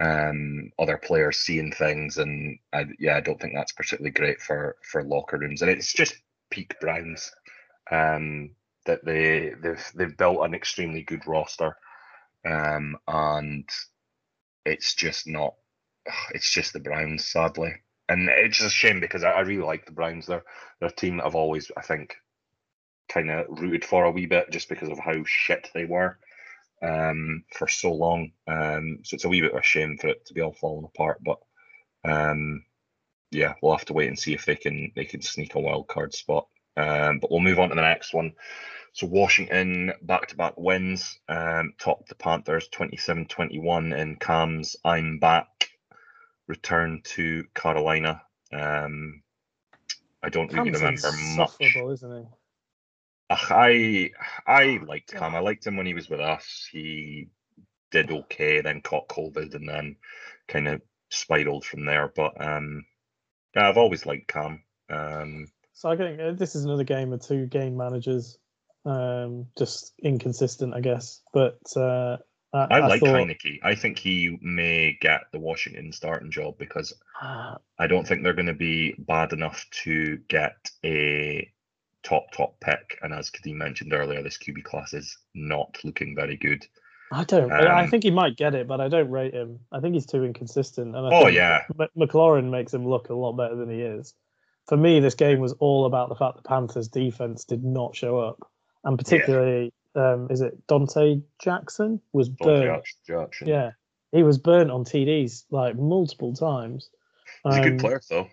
Um, other players seeing things, and I, yeah, I don't think that's particularly great for for locker rooms. And it's just peak Browns um, that they they've they've built an extremely good roster, um, and it's just not. It's just the Browns, sadly, and it's a shame because I, I really like the Browns. They're they're a team that I've always, I think, kind of rooted for a wee bit just because of how shit they were um, for so long. Um, so it's a wee bit of a shame for it to be all falling apart. But um, yeah, we'll have to wait and see if they can they can sneak a wild card spot. Um, but we'll move on to the next one. So Washington back-to-back wins, um, topped the Panthers 27-21 in Cam's I'm back return to Carolina. Um, I don't really remember much. isn't he? I I liked Cam. I liked him when he was with us. He did okay, then caught COVID, and then kind of spiraled from there. But um, yeah, I've always liked Cam. Um, So I think uh, this is another game of two game managers, um, just inconsistent, I guess. But uh, I, I, like thought, Heinicke. I think he may get the Washington starting job because Ah, I don't think they're going to be bad enough to get a top top pick. And as Kadeem mentioned earlier, this QB class is not looking very good. I don't. I I Um, think he might get it, but I don't rate him. I think he's too inconsistent. And I Oh think yeah, M- McLaurin makes him look a lot better than he is. For me, this game was all about the fact the Panthers' defense did not show up, and particularly, um, is it Donte Jackson was Donte burnt? Jackson. Yeah, he was burnt on TDs like multiple times. he's a Um, good player though.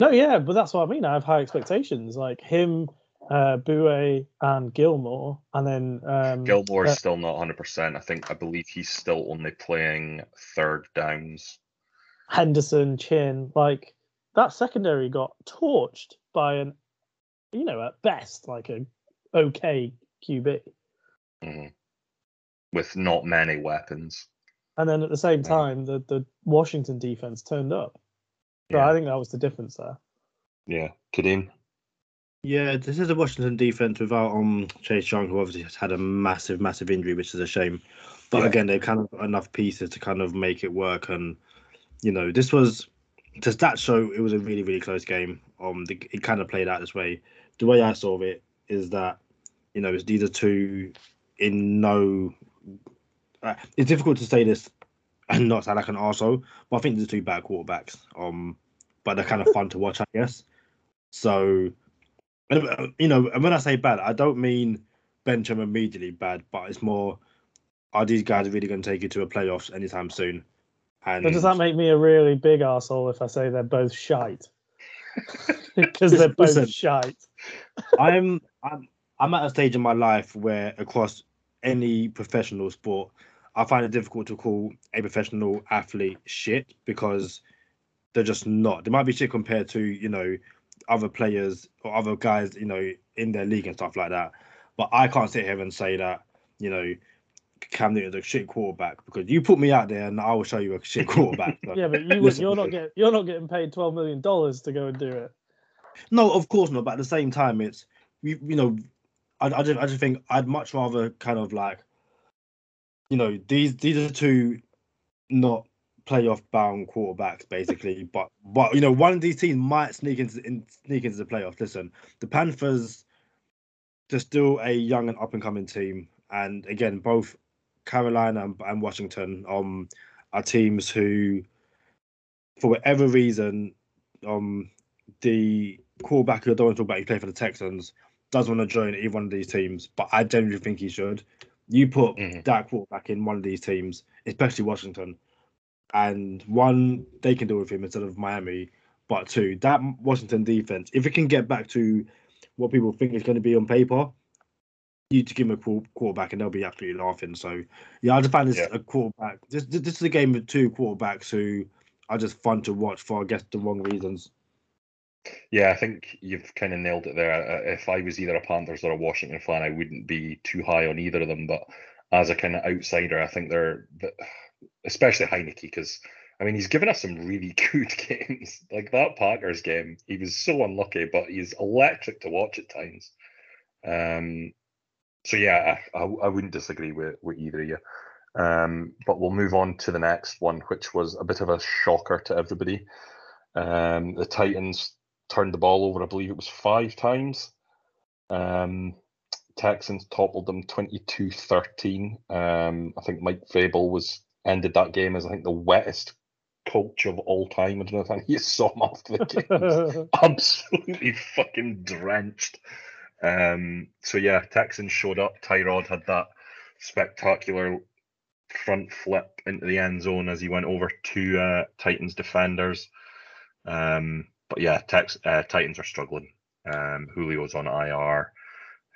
No, yeah, but that's what I mean. I have high expectations. Like him, uh, Bouye, and Gilmore, and then um, Gilmore's uh, still not 100%. I think I believe he's still only playing third downs. Henderson, Chinn. Like that secondary got torched by an, you know, at best like a okay QB, Mhm. With not many weapons. and then at the same Yeah. time the the Washington defense turned up. So Yeah. I think that was the difference there. Yeah. Kadeem? Yeah, this is a Washington defense without um Chase Young, who obviously has had a massive, massive injury, which is a shame. But Yeah. again, they've kind of got enough pieces to kind of make it work. And you know, this was to that show, it was a really, really close game. Um, the, it kind of played out this way. The way I saw it is that you know, it's these are two in no. Uh, it's difficult to say this and not sound like an arsehole, but I think these are two bad quarterbacks. Um, but they're kind of fun to watch, I guess. So Um, um, you know, and when I say bad, I don't mean bench them immediately bad, but it's more are these guys really going to take you to a playoffs anytime soon? And But does that make me a really big asshole if I say they're both shite? Because they're both Listen. shite. I'm I'm I'm at a stage in my life where across any professional sport, I find it difficult to call a professional athlete shit because they're just not. They might be shit compared to you know other players or other guys you know in their league and stuff like that. But I can't sit here and say that you know Cam Newton's a shit quarterback because you put me out there and I will show you a shit quarterback. So- Yeah, but you, you're not getting you're not getting paid twelve million dollars to go and do it. No, of course not. But at the same time, it's you, you know, I, I just I just think I'd much rather kind of like, you know, these these are two not playoff bound quarterbacks basically, but but you know, one of these teams might sneak into in, sneak into the playoffs. Listen, the Panthers, they're still a young and up and coming team, and again, both Carolina and, and Washington um are teams who, for whatever reason, um the quarterback who I don't want to talk about, he played for the Texans, does want to join either one of these teams, but I genuinely think he should. You put Mhm. that quarterback in one of these teams, especially Washington, and one, they can deal with him instead of Miami, but two, that Washington defense, if it can get back to what people think is going to be on paper, you to give him a quar- quarterback and they'll be absolutely laughing. So, yeah, I just find this Yeah. a quarterback. This, this is a game with two quarterbacks who are just fun to watch for, I guess, the wrong reasons. Yeah, I think you've kind of nailed it there. Uh, If I was either a Panthers or a Washington fan, I wouldn't be too high on either of them. But as a kind of outsider, I think they're, especially Heinicke, because I mean he's given us some really good games. Like that Packers game, he was so unlucky, but he's electric to watch at times. Um, so yeah, I, I wouldn't disagree with, with either of you. Um, but we'll move on to the next one, which was a bit of a shocker to everybody. Um, the Titans turned the ball over, I believe it was five times. Um, Texans toppled them 22 13. Um, I think Mike Vrabel was ended that game as I think the wettest coach of all time. I don't know if any you saw him after the game. Absolutely fucking drenched. Um, so yeah, Texans showed up. Tyrod had that spectacular front flip into the end zone as he went over two uh, Titans defenders. Um, but yeah, Tex, uh, Titans are struggling. Um, Julio's on IR.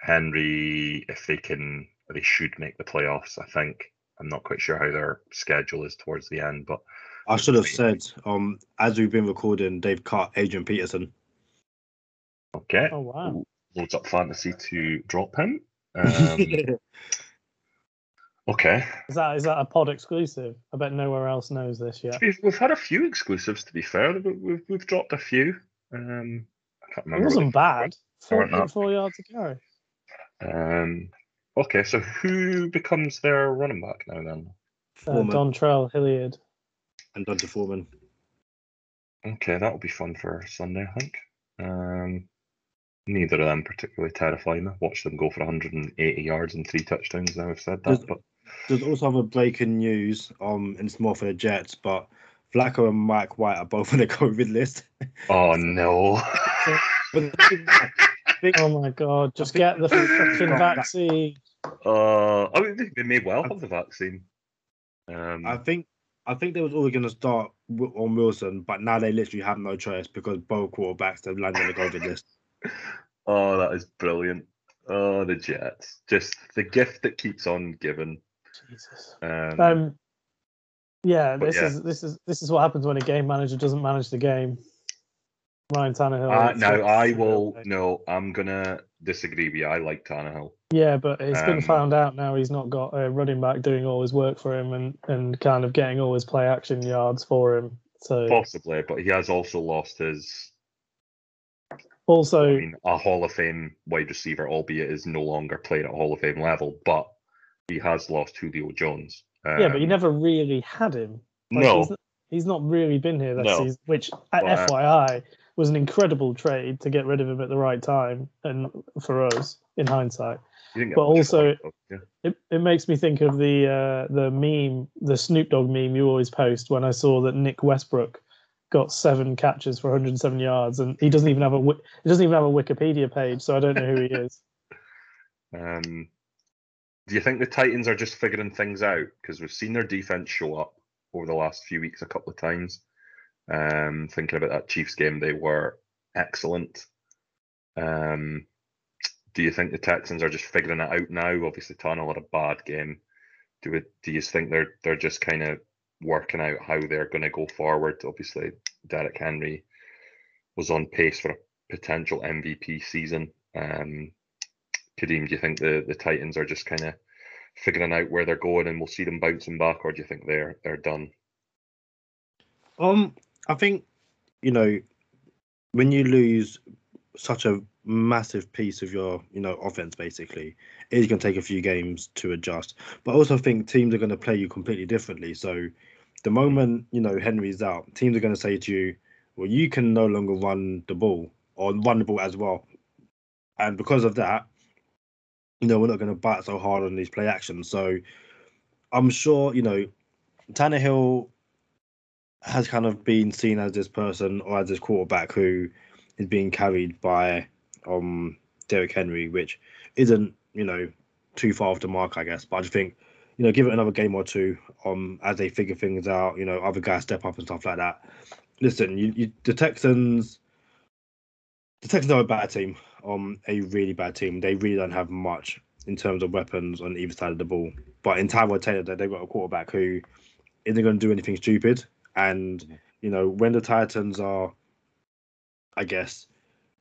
Henry, if they can, they should make the playoffs. I think. I'm not quite sure how their schedule is towards the end, but I should have said, um, as we've been recording, they've cut Adrian Peterson. Okay. Oh wow. Loads up fantasy to drop him. Um, okay. Is that is that a pod exclusive? I bet nowhere else knows this yet. We've, we've had a few exclusives to be fair. We've, we've, we've dropped a few. Um, I can't remember. It wasn't bad. Four point four yards to carry. Um, okay, so who becomes their running back now then? Uh, Foreman Dontrell Hilliard. and D'Onta Foreman. Okay, that'll be fun for Sunday, I think. Um, neither of them particularly terrify me. Watch them go for 180 yards and three touchdowns. Now I've said that, Does- but There's also other breaking news, um, and it's more for the Jets, but Flacco and Mike White are both on the COVID list. oh no. But Oh my god! Just get the fucking vaccine. uh, I mean, they, they may well have the vaccine. Um, I think I think they was always going to start on Wilson, but now they literally have no choice because both quarterbacks have landed on the COVID list. oh, that is brilliant. Oh, the Jets. Just the gift that keeps on giving. Jesus. Um, Um. Yeah, this yeah. is this is this is what happens when a game manager doesn't manage the game. Ryan Tannehill. uh, what- I will. No, I'm going to disagree with you. I like Tannehill. Yeah, but it's been Um, found out now he's not got a running back doing all his work for him and, and kind of getting all his play action yards for him. So Possibly, but he has also lost his also, I mean, a Hall of Fame wide receiver, albeit is no longer playing at Hall of Fame level, but he has lost Julio Jones. yeah, but you Um, never really had him. Like, no, he's, he's not really been here this No. season, which, at But, uh, FYI, was an incredible trade to get rid of him at the right time, and for us, in hindsight. you didn't get but also- it. It, it makes me think of the uh, the meme, the Snoop Dogg meme you always post when I saw that Nick Westbrook got seven catches for 107 yards, and he doesn't even have a he doesn't even have a Wikipedia page, so I don't know who he is. Um, do you think the Titans are just figuring things out? Because we've seen their defense show up over the last few weeks a couple of times. Um, thinking about that Chiefs game, they were excellent. Um, do you think the Texans are just figuring it out now? Obviously, Tannehill had a bad game. Do? Do you think they're they're just kind of working out how they're going to go forward? Obviously, Derrick Henry was on pace for a potential MVP season. Um, Kadeem, do you think the, the Titans are just kind of figuring out where they're going and we'll see them bouncing back, or do you think they're they're done? Um, I think you know when you lose such a massive piece of your you know offense, basically, it's going to take a few games to adjust. But I also think teams are going to play you completely differently. So the moment you know Henry's out, teams are going to say to you, "Well, you can no longer run the ball or run the ball as well," and because of that, you know we're not going to bite so hard on these play actions. So I'm sure you know Tannehill has kind of been seen as this person or as this quarterback who is being carried by um Derrick Henry, which isn't you know too far off the mark, I guess. But I just think you know give it another game or two um as they figure things out. You know, other guys step up and stuff like that. Listen, you, you the Texans. The Texans are a bad team, um, a really bad team. They really don't have much in terms of weapons on either side of the ball. But in Tyrod Taylor, they- they've got a quarterback who isn't going to do anything stupid. And you know, when the Titans are I guess,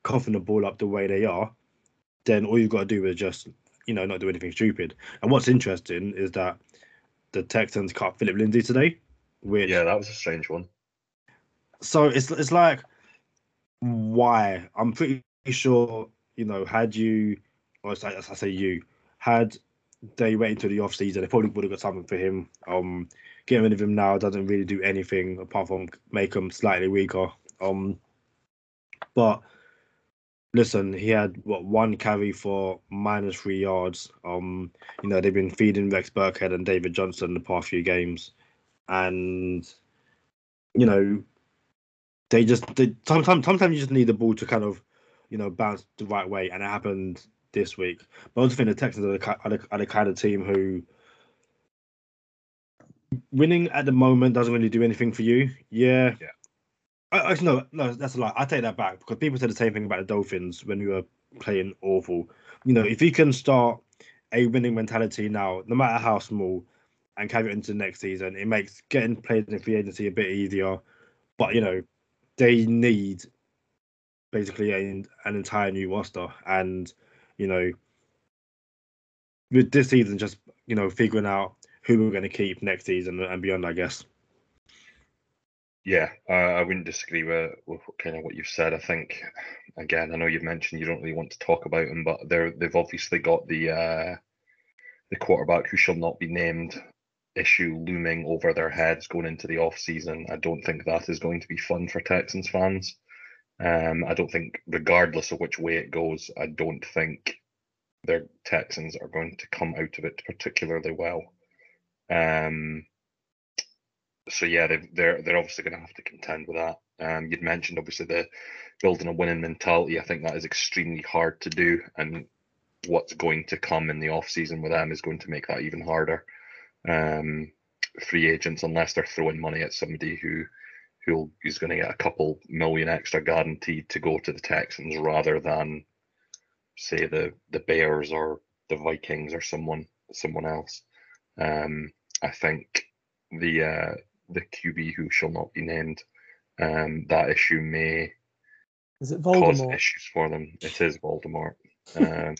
coughing the ball up the way they are, then all you've got to do is just, you know, not do anything stupid. And what's interesting is that the Texans cut Phillip Lindsay today, which Yeah, that was a strange one. so it's it's like why I'm pretty sure you know had you or I, I say you had they went into the off season they probably would have got something for him um getting rid of him now doesn't really do anything apart from make him slightly weaker. Um but listen he had what one carry for minus three yards. Um you know they've been feeding Rex Burkhead and David Johnson the past few games. And you know they just they, sometimes sometimes you just need the ball to kind of you know bounce the right way, and it happened this week. But I also think the Texans are the, are the, are the kind of team who winning at the moment doesn't really do anything for you. Yeah. Yeah. I, actually, no, no, that's a lie. I take that back because people said the same thing about the Dolphins when we were playing awful. You know, if you can start a winning mentality now, no matter how small, and carry it into the next season, it makes getting players in free agency a bit easier. But you know, they need basically a, an entire new roster, and you know, with this season, just you know, figuring out who we're going to keep next season and beyond, I guess. Yeah, uh, I wouldn't disagree with, with kind of what you've said. I think, again, I know you've mentioned you don't really want to talk about them, but they're they've obviously got the uh, the quarterback who shall not be named issue looming over their heads going into the off season. I don't think that is going to be fun for Texans fans. Um, I don't think, regardless of which way it goes, I don't think their Texans are going to come out of it particularly well. Um, so yeah, they've, they're they're obviously going to have to contend with that. Um, you'd mentioned obviously the building a winning mentality. I think that is extremely hard to do, and what's going to come in the off season with them is going to make that even harder. Um, free agents, unless they're throwing money at somebody who who is going to get a couple million extra guaranteed to go to the Texans rather than say the the Bears or the Vikings or someone someone else. Um, I think the uh, the QB who shall not be named, um, that issue may Is it cause Voldemort? issues for them. It is Voldemort. Um,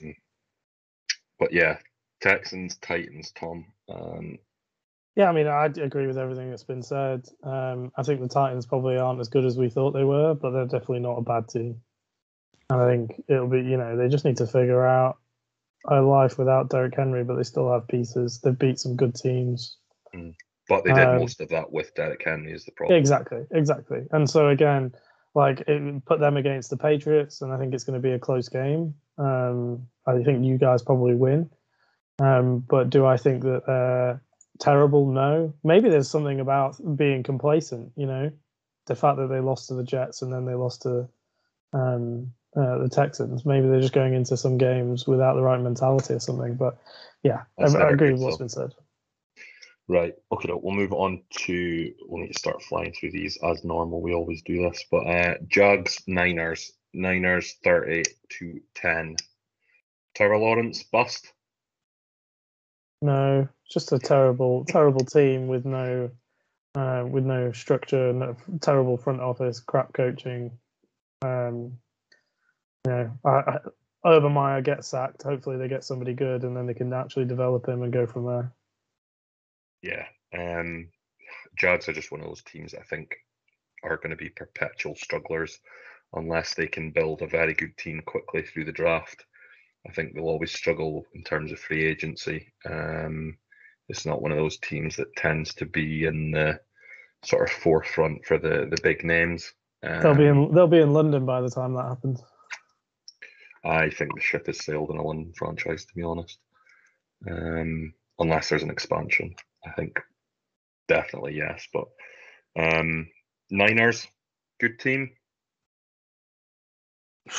but yeah, Texans, Titans, Tom. Um, Yeah, I mean, I agree with everything that's been said. Um, I think the Titans probably aren't as good as we thought they were, but they're definitely not a bad team. And I think it'll be, you know, they just need to figure out a life without Derrick Henry, but they still have pieces. They've beat some good teams. but they did Um, most of that with Derrick Henry is the problem. Exactly, exactly. And so again, like it put them against the Patriots, and I think it's going to be a close game. Um, I think you guys probably win. Um, but do I think that they're terrible? No. Maybe there's something about being complacent. You know, the fact that they lost to the Jets and then they lost to um, uh, the Texans. Maybe they're just going into some games without the right mentality or something. But yeah, I, I agree with what's been said. Right. Okay. We'll move on to. We'll need to start flying through these as normal. We always do this. But uh, Jags, Niners, Niners, thirty to ten. Trevor Lawrence bust. No, just a terrible, terrible team with no, uh, with no structure, no, terrible front office, crap coaching. Um, you know, I, I, Urban Meyer gets sacked. Hopefully, they get somebody good, and then they can actually develop him and go from there. Yeah. Um, Jags are just one of those teams that I think are going to be perpetual strugglers unless they can build a very good team quickly through the draft. I think they'll always struggle in terms of free agency. Um, it's not one of those teams that tends to be in the sort of forefront for the the big names. Um, They'll be in, they'll be in London by the time that happens. I think the ship has sailed in a London franchise, to be honest. Um, unless there's an expansion, I think definitely yes. But um, Niners, good team.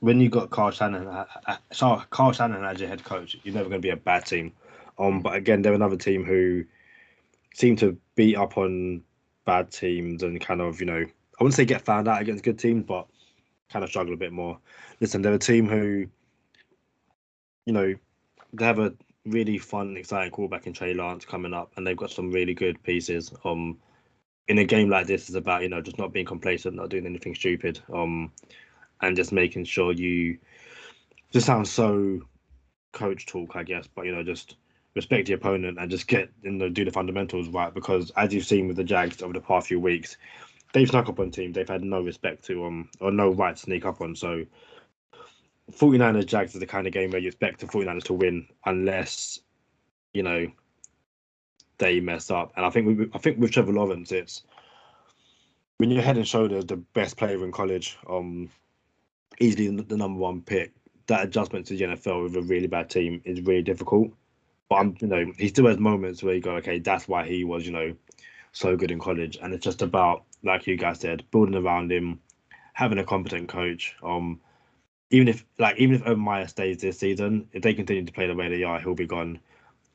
when you got Carl Shannon, sorry, Carl Shannon as your head coach, you're never going to be a bad team. Um, but again, they're another team who seem to beat up on bad teams and kind of, you know, I wouldn't say get found out against good teams, but kind of struggle a bit more. Listen, they're a team who, you know, they have a really fun, exciting quarterback in Trey Lance coming up, and they've got some really good pieces. Um, in a game like this is about you know just not being complacent, not doing anything stupid, um, and just making sure you just sounds so coach talk, I guess, but you know just respect the opponent and just get you know do the fundamentals right because as you've seen with the Jags over the past few weeks, they've snuck up on teams they've had no respect to um or no right to sneak up on. So 49ers Jags is the kind of game where you expect the 49ers to win unless you know they mess up. And I think we, I think with Trevor Lawrence, it's when you're head and shoulders the best player in college, um, easily the, number one pick. That adjustment to the NFL with a really bad team is really difficult. But I'm, you know, he still has moments where you go, okay, that's why he was, you know, so good in college. And it's just about, like you guys said, building around him, having a competent coach. Um, even if like even if Urban Meyer stays this season, if they continue to play the way they are, he'll be gone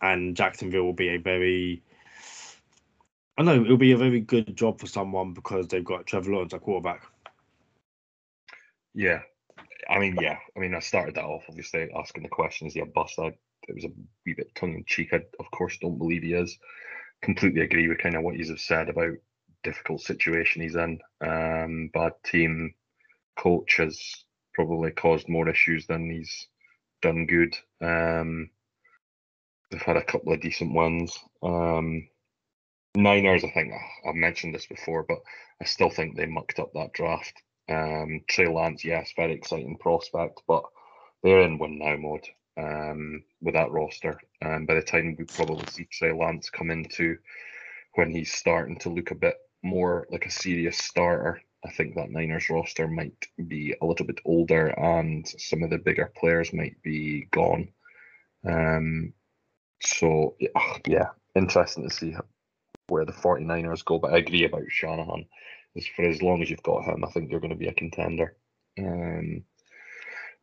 and Jacksonville will be a very I know it'll be a very good job for someone because they've got Trevor Lawrence at quarterback. Yeah, I mean, yeah, I mean, I started that off obviously asking the question: Is he a bust? I, it was a wee bit tongue in cheek. I, of course, don't believe he is. Completely agree with kind of what you have said about difficult situation he's in. Um, bad team, coach has probably caused more issues than he's done good. Um, they've had a couple of decent ones. Um, Niners, I think I've mentioned this before, but I still think they mucked up that draft. Um, Trey Lance, yes, very exciting prospect, but they're in win now mode um, with that roster. And by the time we probably see Trey Lance come into when he's starting to look a bit more like a serious starter, I think that Niners roster might be a little bit older and some of the bigger players might be gone. Um, so yeah, interesting to see where the 49ers go. But I agree about Shanahan. As for as long as you've got him, I think you're going to be a contender. Um,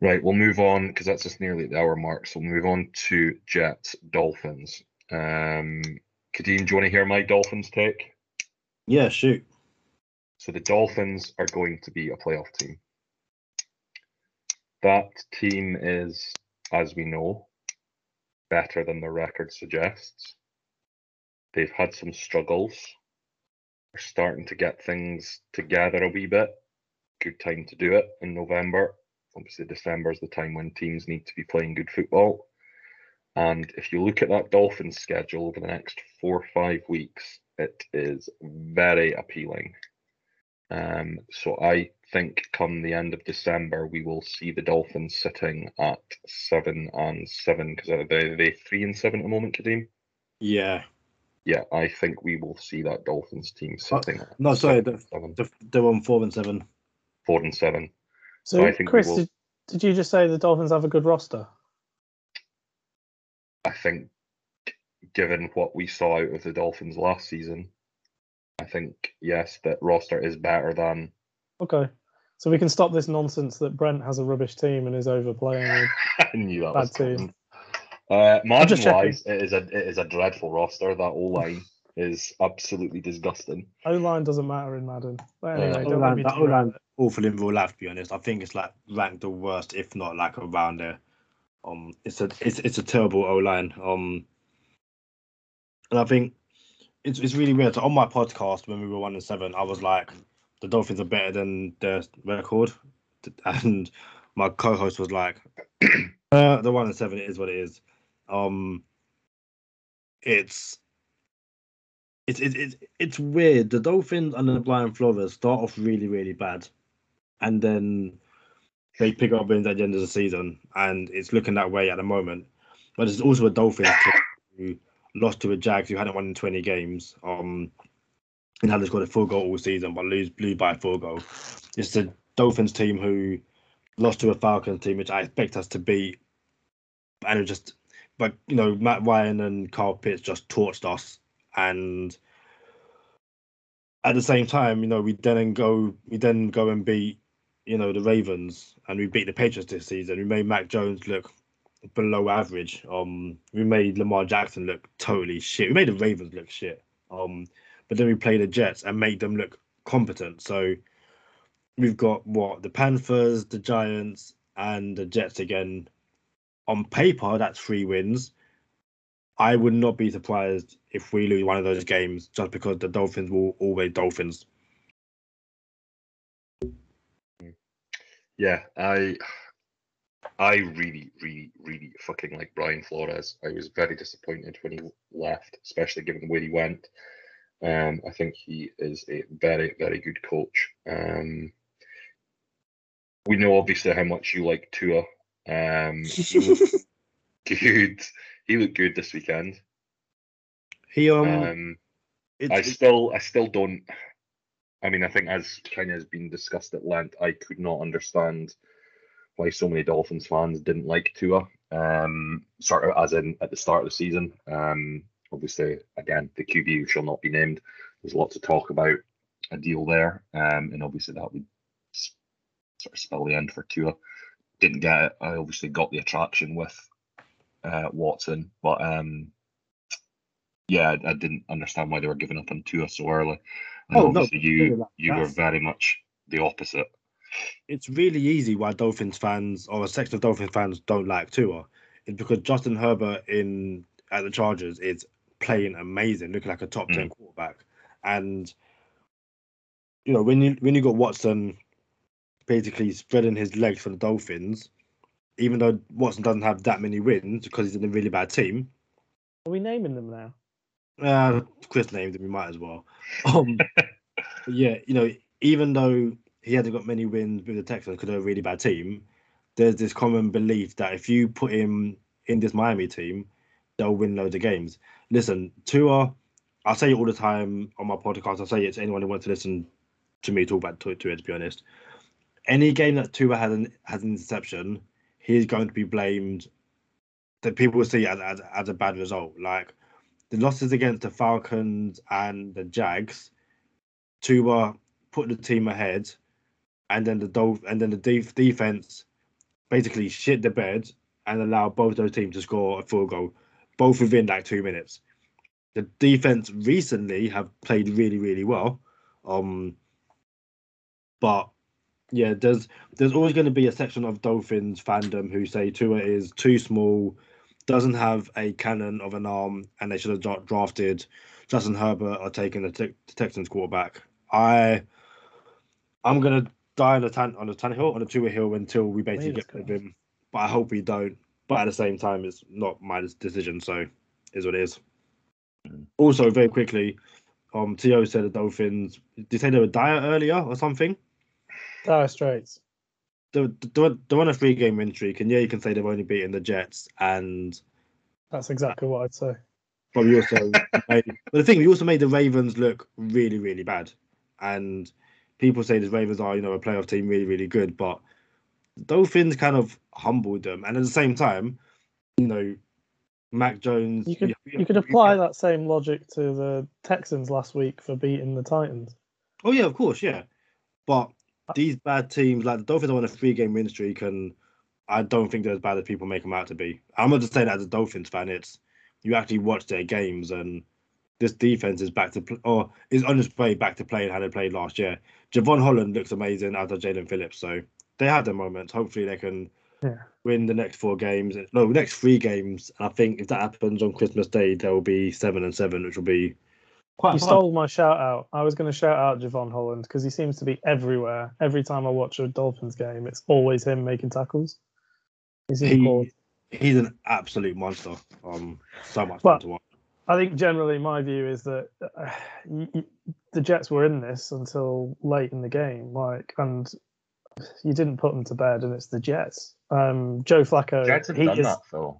right, we'll move on because that's just nearly the hour mark. So we'll move on to Jets Dolphins. Um, Kadeem, do you want to hear my Dolphins take? Yeah, shoot. So the Dolphins are going to be a playoff team. That team is, as we know, better than the record suggests. They've had some struggles. They're starting to get things together a wee bit. Good time to do it in November. Obviously, December is the time when teams need to be playing good football. And if you look at that Dolphins schedule over the next four or five weeks, it is very appealing. Um, so I think come the end of December, we will see the Dolphins sitting at seven and seven because are they, they three and seven at the moment, Kadeem? Yeah. Yeah, I think we will see that Dolphins team Uh, sitting. at No, sorry, seven, the, seven, the, they're on four and seven. four and seven. So, I think Chris, did, did you just say the Dolphins have a good roster? I think, given what we saw out of the Dolphins last season, I think yes, that roster is better than. Okay. So we can stop this nonsense that Brent has a rubbish team and is overplaying with. I knew that Bad was team. coming. Uh, margin just checking. wise, it is a it is a dreadful roster. That O line is absolutely disgusting. O line doesn't matter in Madden. But anyway, Uh, don't O-line, that O-line it. Awful in real life, to be honest. I think it's like ranked the worst, if not like around there. Um, it's a it's it's a terrible O line. Um, and I think it's it's really weird. So on my podcast when we were one and seven, I was like, the Dolphins are better than their record, and my co-host was like, uh, the one and seven is what it is. Um, it's it's it's it's weird. The Dolphins and the Brian Flores start off really really bad, and then they pick up wins at the end of the season, and it's looking that way at the moment. But it's also a Dolphins team who lost to a Jags who hadn't won in twenty games. Um, and hadn't scored a full goal all season, but lose blew by a full goal. It's the Dolphins team who lost to a Falcons team, which I expect us to beat, and it just. But you know, Matt Ryan and Kyle Pitts just torched us, and at the same time, you know, we then go we then go and beat, you know, the Ravens and we beat the Patriots this season. We made Mac Jones look below average. Um we made Lamar Jackson look totally shit. We made the Ravens look shit. Um but then we play the Jets and make them look competent. So we've got what the Panthers, the Giants, and the Jets again. On paper, that's three wins. I would not be surprised if we lose one of those games just because the Dolphins will always Dolphins. Yeah, I I really, really, really fucking like Brian Flores. I was very disappointed when he left, especially given where he went. Um, I think he is a very, very good coach. Um, we know obviously how much you like Tua. Um, he good. He looked good this weekend. He um, Um, I still, I still don't. I mean, I think as Kenya has been discussed at length, I could not understand why so many Dolphins fans didn't like Tua. Um, sort of as in at the start of the season. Um, obviously, again, the QB shall not be named. There's lots of talk about a deal there, um, and obviously that would sort of spell the end for Tua. Didn't get it. I obviously got the attraction with uh, Watson, but um, yeah, I, I didn't understand why they were giving up on Tua so early. And Oh, no, obviously, really, you that- you were very much the opposite. it's really easy why Dolphins fans or a section of Dolphins fans don't like Tua. It's because Justin Herbert in at the Chargers is playing amazing, looking like a top ten mm. quarterback. And you know, when you when you got Watson basically spreading his legs for the Dolphins, even though Watson doesn't have that many wins because he's in a really bad team. Are we naming them now? Uh, Chris named him. We might as well. Um, yeah, you know, even though he hasn't got many wins with the Texans because they're a really bad team, there's this common belief that if you put him in this Miami team, they'll win loads of games. Listen, Tua, I say it all the time on my podcast. I say it to anyone who wants to listen to me talk about Tua. Tua, To be honest, any game that Tua has an has an interception, he's going to be blamed. That people will see as, as as a bad result. Like the losses against the Falcons and the Jags, Tua put the team ahead, and then the Dolph- and then the def- defense basically shit the bed and allowed both those teams to score a field goal, both within like two minutes. The defense recently have played really, really well, um, but yeah, there's there's always going to be a section of Dolphins fandom who say Tua is too small, doesn't have a cannon of an arm, and they should have drafted Justin Herbert or taken the, Te- the Texans quarterback. I I'm gonna die on the tan on the Tannehill on the Tua hill until we basically Fingers get rid of him. But I hope we don't. But at the same time, it's not my decision, so is what it is. Mm. Also, very quickly, um, To said the Dolphins. Did you say they were dire earlier or something? Dire Straits. They're, they're, they're on a three game win streak, and yeah, you can say they've only beaten the Jets and That's exactly what I'd say. but we also made, but the thing we also made the Ravens look really really bad, and people say the Ravens are you know a playoff team really really good, but the Dolphins kind of humbled them, and at the same time, you know, Mac Jones. You could you could apply that same logic to the Texans last week for beating the Titans. Oh yeah, of course, yeah, but these bad teams like the Dolphins are on a three game win streak, and I don't think they're as bad as people make them out to be. I'm not just saying that as a Dolphins fan. It's you actually watch their games, and this defense is back to pl- or is on its way back to playing how they played last year. Jevon Holland looks amazing out of Jaelan Phillips, so they have their moments. Hopefully, they can Yeah. win the next four games. No, next three games. And I think if that happens on Christmas Day, there will be seven and seven, which will be quite You fun. stole my shout out. I was going to shout out Jevon Holland because he seems to be everywhere. Every time I watch a Dolphins game, it's always him making tackles. He's He- He's an absolute monster. Um, so much Well, fun to watch. I think generally my view is that uh, y- y- the Jets were in this until late in the game, like, and you didn't put them to bed, and it's the Jets. Um, Joe Flacco, Jets have he done is, that, Phil.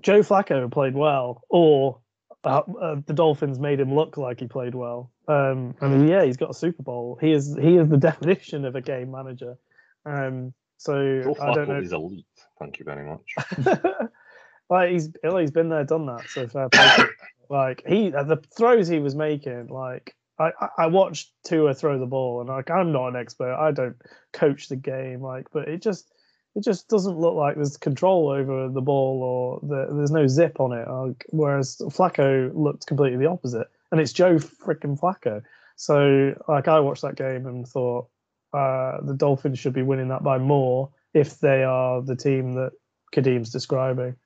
Joe Flacco played well, or uh, uh, the Dolphins made him look like he played well. Um, I mean, yeah, he's got a Super Bowl. He is he is the definition of a game manager. Um, so Joe I don't know. Is elite. Thank you very much. like he's he's been there, done that. So fair play. like he the throws he was making, like I, I- I watched Tua throw the ball, and like I'm not an expert. I don't coach the game, like, but it just it just doesn't look like there's control over the ball or the, there's no zip on it. Whereas Flacco looked completely the opposite, and it's Joe freaking Flacco. So like I watched that game and thought uh, the Dolphins should be winning that by more if they are the team that Kadeem's describing.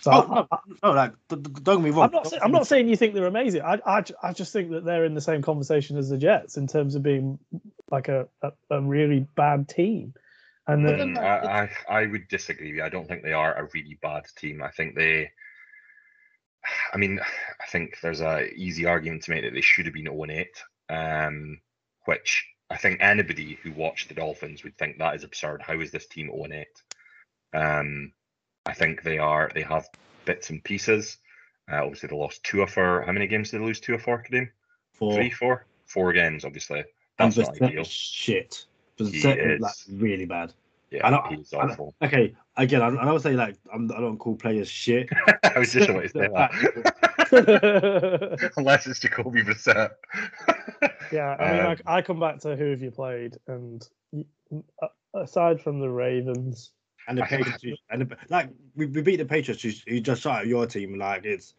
So Oh, I, no, no, d- don't get me wrong. I'm not. sa- I'm not saying you think they're amazing. I, I, I just think that they're in the same conversation as the Jets in terms of being like a, a, a really bad team. And then, then, I, I I would disagree. I don't think they are a really bad team. I think they. I mean, I think there's a easy argument to make that they should have been 0 8, um, which I think anybody who watched the Dolphins would think that is absurd. How is this team 0 8? Um, I think they are. They have bits and pieces. Uh, obviously, they lost two of four. How many games did they lose? Two of four, Kadeem? for Three, four, four games. Obviously, that's not ideal. is shit. He Brissett is like really bad. Yeah, I know- he's I. Okay, again, I, I don't say like I'm, I don't call players shit. I was just about to say that. yeah, Unless it's Jacoby Brissett. Yeah, I mean, Um, I, I come back to who have you played, and uh, aside from the Ravens, And the Patriots, who- and the, like we, we beat the Patriots, who, who just shot at your team. Like it's,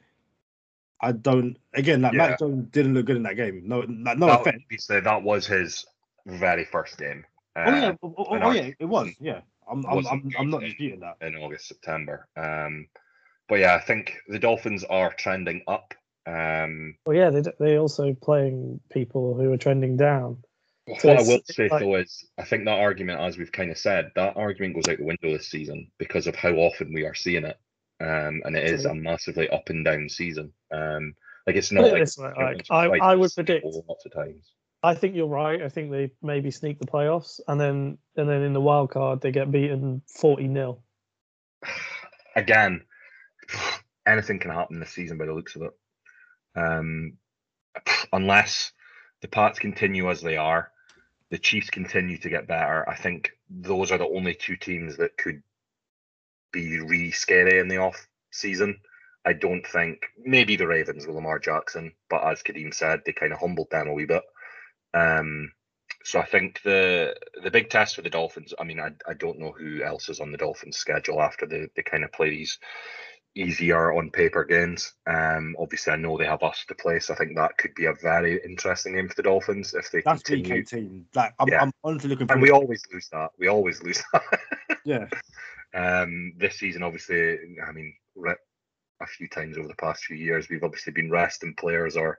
I don't. Again, like Yeah. Mac Jones didn't look good in that game. No, like, no that, offense. obviously, that was his very first game. Oh yeah, uh, oh, oh, oh, yeah, it was. Yeah, I'm, I'm, wasn't I'm, I'm not disputing that. in August, September. Um, but yeah, I think the Dolphins are trending up. Um, well, yeah, they d- they also playing people who are trending down. So what I will say like- though is, I think that argument, as we've kind of said, that argument goes out the window this season because of how often we are seeing it, um, and it is a massively up and down season. Um, like it's not Put like, way, like, I, quite I would predict. Lots of times. I think you're right. I think they maybe sneak the playoffs, and then and then in the wild card they get beaten forty 0 again, anything can happen this season by the looks of it. Um, unless the Pats continue as they are, the Chiefs continue to get better. I think those are the only two teams that could be really scary in the off season. I don't think maybe the Ravens with Lamar Jackson, but as Kadeem said, they kind of humbled them a wee bit. Um, so I think the the big test for the Dolphins. I mean, I, I don't know who else is on the Dolphins' schedule after they, they kind of play these easier on paper games. Um, obviously, I know they have us to play, so I think that could be a very interesting game for the Dolphins if they That's week continue. 18. Like I'm, Yeah. I'm honestly looking And we always lose that. We always lose that. yeah, Um, this season, obviously, I mean, a few times over the past few years, we've obviously been resting players or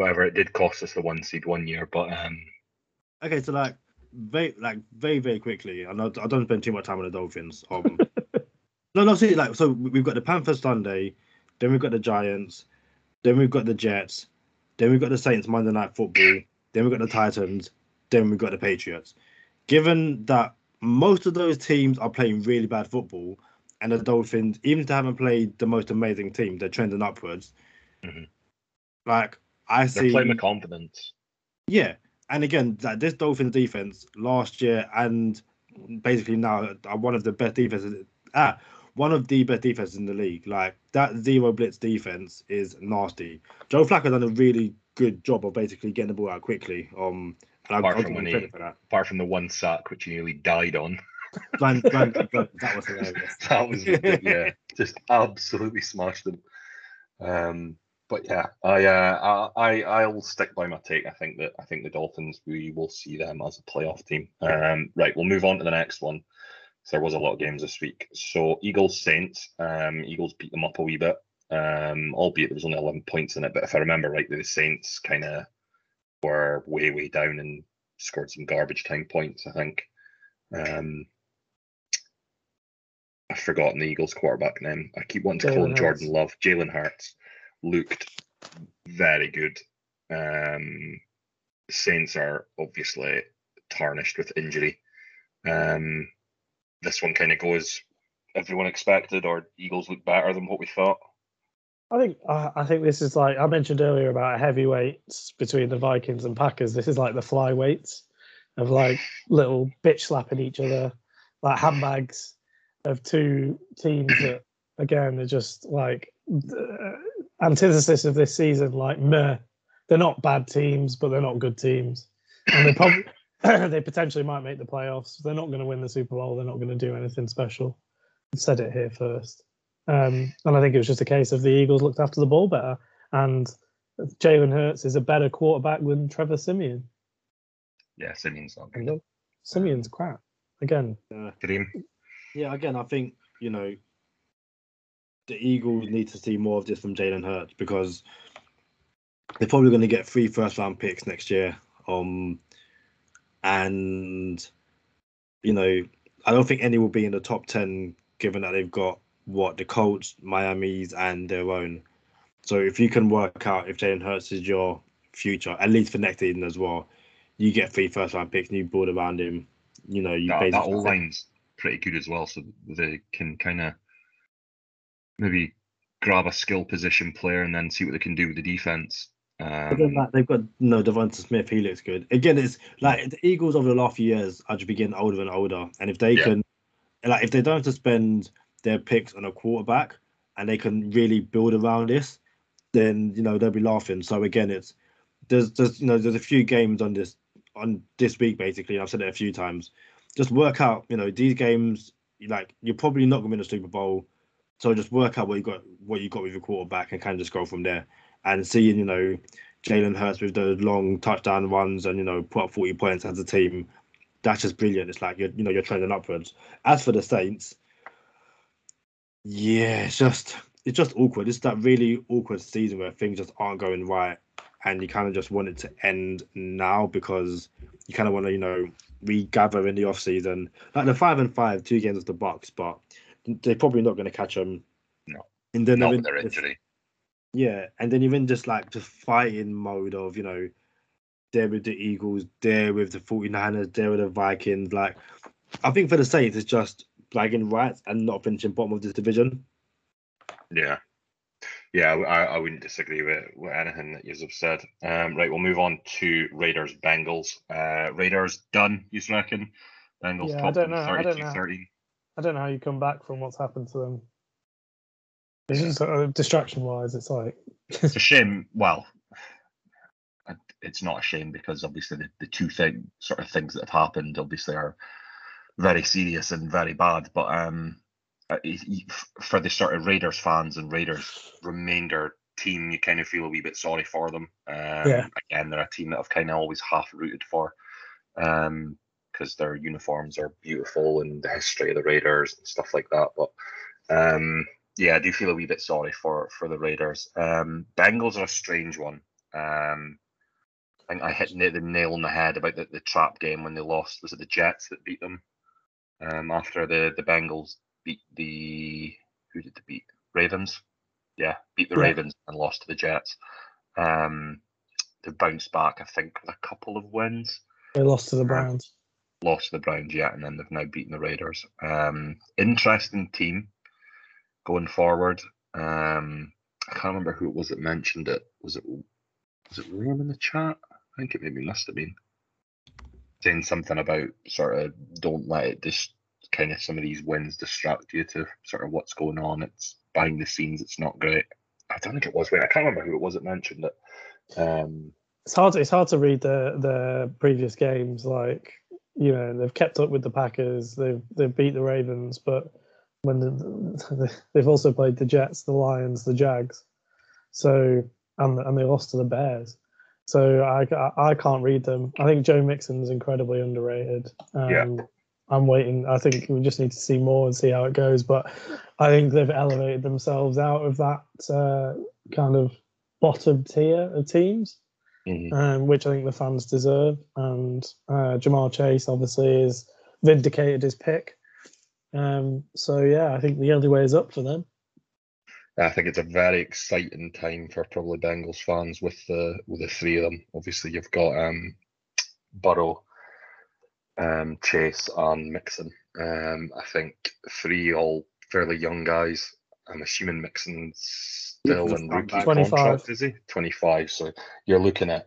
whatever. It did cost us the one seed one year, but um, Okay, so like very like very very quickly. I know I don't spend too much time on the Dolphins. Um, no, no, see, like so we've got the Panthers Sunday, then we've got the Giants, then we've got the Jets, then we've got the Saints Monday Night Football, then we've got the Titans, then we've got the Patriots. Given that most of those teams are playing really bad football, and the Dolphins, even if they haven't played the most amazing team, they're trending upwards. Mhm. Like I they're see, playing with confidence. yeah, and again, like this Dolphins defense last year and basically now are one of the best defenses. Ah, one of the best defenses in the league. Like that zero blitz defense is nasty. Joe Flacco done a really good job of basically getting the ball out quickly. Um, and Apart I'll from give him when he- for that. Apart from the one sack which he nearly died on. That was hilarious. that was yeah, just absolutely smashed them. Um, but yeah, I uh, I I- I'll stick by my take. I think that I think the Dolphins we will see them as a playoff team. Um, right, we'll move on to the next one. So there was a lot of games this week. So Eagles Saints. Um, Eagles beat them up a wee bit. Um, albeit there was only eleven points in it. But if I remember rightly, the Saints kind of were way way down and scored some garbage time points. I think. Um, I've forgotten the Eagles quarterback name. I keep wanting to call him Jordan Love. Jalen Hurts looked very good. Um, Saints are obviously tarnished with injury. Um, this one kind of goes everyone expected, or Eagles look better than what we thought. I think I think this is like I mentioned earlier about heavyweights between the Vikings and Packers. This is like the flyweights of like little bitch slapping each other, like handbags of two teams that again are just like antithesis of this season. Like meh, they're not bad teams, but they're not good teams, and they probably they potentially might make the playoffs. They're not going to win the Super Bowl. They're not going to do anything special. I said it here first. Um, and I think it was just a case of the Eagles looked after the ball better. And Jalen Hurts is a better quarterback than Trevor Siemian. Yeah, Siemian's not And good. Siemian's crap. Again, Yeah. Kareem, Yeah, again, I think you know the Eagles need to see more of this from Jalen Hurts because they're probably going to get three first round picks next year. Um, and you know, I don't think any will be in the top ten, given that they've got what the Colts, Miami's, and their own. So if you can work out if Jalen Hurts is your future, at least for next season as well, you get three first round picks and you build around him. You know, you that, that all line's pretty good as well, so they can kind of maybe grab a skill position player and then see what they can do with the defense. But then, Um, like, they've got no DeVonta Smith. He looks good. Again, it's like the Eagles over the last few years are just getting older and older. And if they Yeah. can, like, if they don't have to spend their picks on a quarterback and they can really build around this, then you know they'll be laughing. So again, it's there's there's you know there's a few games on this on this week basically. and I've said it a few times. Just work out, you know, these games. Like you're probably not going to win a Super Bowl, so just work out what you got what you got with your quarterback and kind of just go from there and seeing you know Jalen Hurts with those long touchdown runs and you know put up 40 points as a team, that's just brilliant. It's like you're you know you're trending upwards. As for the Saints, yeah, it's just it's just awkward. It's that really awkward season where things just aren't going right, and you kind of just want it to end now because you kind of want to you know regather in the off season. Like the five and five, two games of the Bucks, but they're probably not going to catch them. No. and then not with their injury. yeah, and then you're in just like the fighting mode of, you know, there with the Eagles, there with the 49ers, there with the Vikings. Like, I think for the Saints, it's just bragging rights and not finishing bottom of this division. Yeah. Yeah, I, I wouldn't disagree with, with anything that you've said. Um, right, we'll move on to Raiders Bengals. Uh, Raiders done, you reckon? Bengals Yeah, I top don't know, I don't 32 know. 13. I don't know how you come back from what's happened to them. It's just uh, distraction wise, it's like It's a shame. Well, it's not a shame because obviously the, the two thing sort of things that have happened obviously are very serious and very bad. But um, uh, y- y- f- for the sort of Raiders fans and Raiders remainder team, you kind of feel a wee bit sorry for them. Um, Yeah. Again, they're a team that I've kind of always half rooted for. Um, because their uniforms are beautiful and the history of the Raiders and stuff like that. But um, yeah, I do feel a wee bit sorry for for the Raiders. Um, Bengals are a strange one. Um, I think I hit the nail on the head about the, the trap game when they lost. Was it the Jets that beat them? Um, after the the Bengals beat the who did they beat? Ravens. Yeah, beat the Yeah. Ravens and lost to the Jets. Um, they bounced back, I think, with a couple of wins they lost to the Browns. Lost to the Browns yet, and then they've now beaten the Raiders. Um, interesting team going forward. Um, I can't remember who it was that mentioned it. Was it was it Liam in the chat? I think it maybe must have been saying something about sort of don't let it just kind of some of these wins distract you to sort of what's going on. It's behind the scenes. It's not great. I don't think it was. Wait, I can't remember who it was that mentioned it. Um, It's hard. It's hard to read the the previous games. Like you know, they've kept up with the Packers. They've they've beat the Ravens, but when the, they've also played the Jets, the Lions, the Jags. So and and they lost to the Bears. So I, I, I can't read them. I think Joe Mixon's incredibly underrated. Um, Yeah. I'm waiting. I think we just need to see more and see how it goes. But I think they've elevated themselves out of that uh, kind of bottom tier of teams mhm. um, which I think the fans deserve. And uh, Ja'Marr Chase obviously is vindicated his pick. Um, so yeah, I think the only way is up for them. I think it's a very exciting time for probably Bengals fans with the with the three of them. Obviously, you've got um, Burrow, um, Chase, and Mixon. Um, I think three all fairly young guys. I'm assuming Mixon's still He's in rookie 25. contract, is he? 25. So you're looking at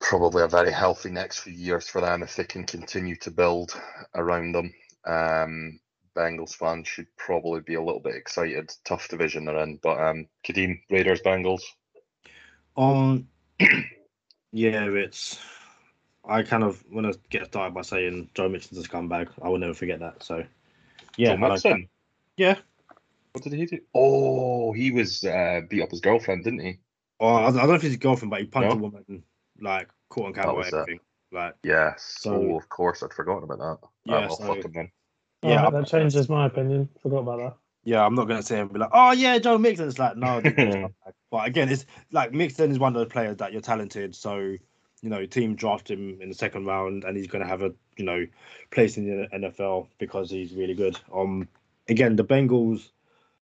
probably a very healthy next few years for them if they can continue to build around them. Um, Bengals fans should probably be a little bit excited. Tough division they're in, but um, Kadeem Raiders Bengals. Um, yeah, it's. I kind of want to get started by saying Joe Mixon's a scumbag. I will never forget that. So, yeah, Joe I don't- Mixon. Yeah. What did he do? Oh, he was uh, beat up his girlfriend, didn't he? Oh, I, I don't know if he's a girlfriend, but he punched No? a woman like caught on That camera. was it. everything. Like, Yes. So- oh, of course, I'd forgotten about that. Yeah, Yeah, well, so- fuck him then. Yeah, Yeah, that changes my opinion. Forgot about that. Yeah, I'm not gonna say and be like, oh yeah, Joe Mixon. It's like no, but again, it's like Mixon is one of those players that you're talented, so you know, team draft him in the second round, and he's gonna have a you know place in the NFL because he's really good. Um, again, the Bengals,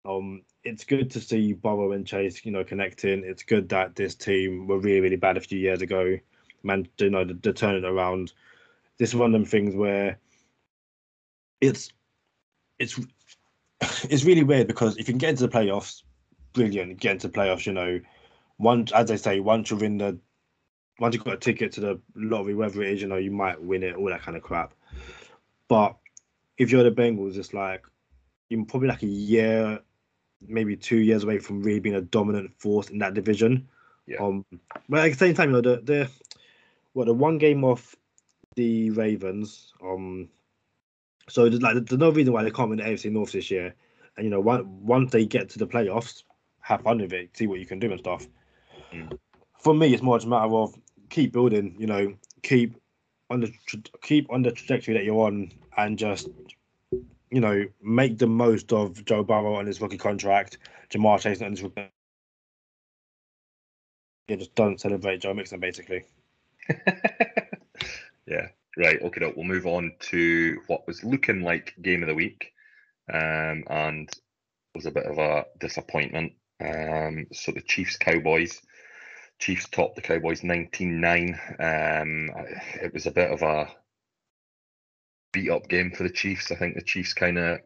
um, it's good to see Burrow and Chase, you know, connecting. It's good that this team were really really bad a few years ago, man. You know, to turn it around. This is one of them things where it's it's it's really weird because if you can get into the playoffs, brilliant. Get into the playoffs, you know. Once, as they say, once you're in the, once you've got a ticket to the lottery, whether it is, you know, you might win it, all that kind of crap. But if you're the Bengals, it's like you're probably like a year, maybe two years away from really being a dominant force in that division. Yeah. Um, but at the same time, you know, the the what the one game off the Ravens. Um, so there's like there's no reason why they can't win the AFC North this year. And you know, once once they get to the playoffs, have fun with it, see what you can do and stuff. Mm. For me, it's more just a matter of keep building. You know, keep on the tra- keep on the trajectory that you're on, and just you know make the most of Joe Burrow and his rookie contract, Ja'Marr Chase on his rookie. Yeah, just don't celebrate Joe Mixon, basically. yeah. Right. Okay. We'll move on to what was looking like game of the week, um, and was a bit of a disappointment. Um, so the Chiefs Cowboys, Chiefs topped the Cowboys 19-9. Um, it was a bit of a beat up game for the Chiefs. I think the Chiefs kind of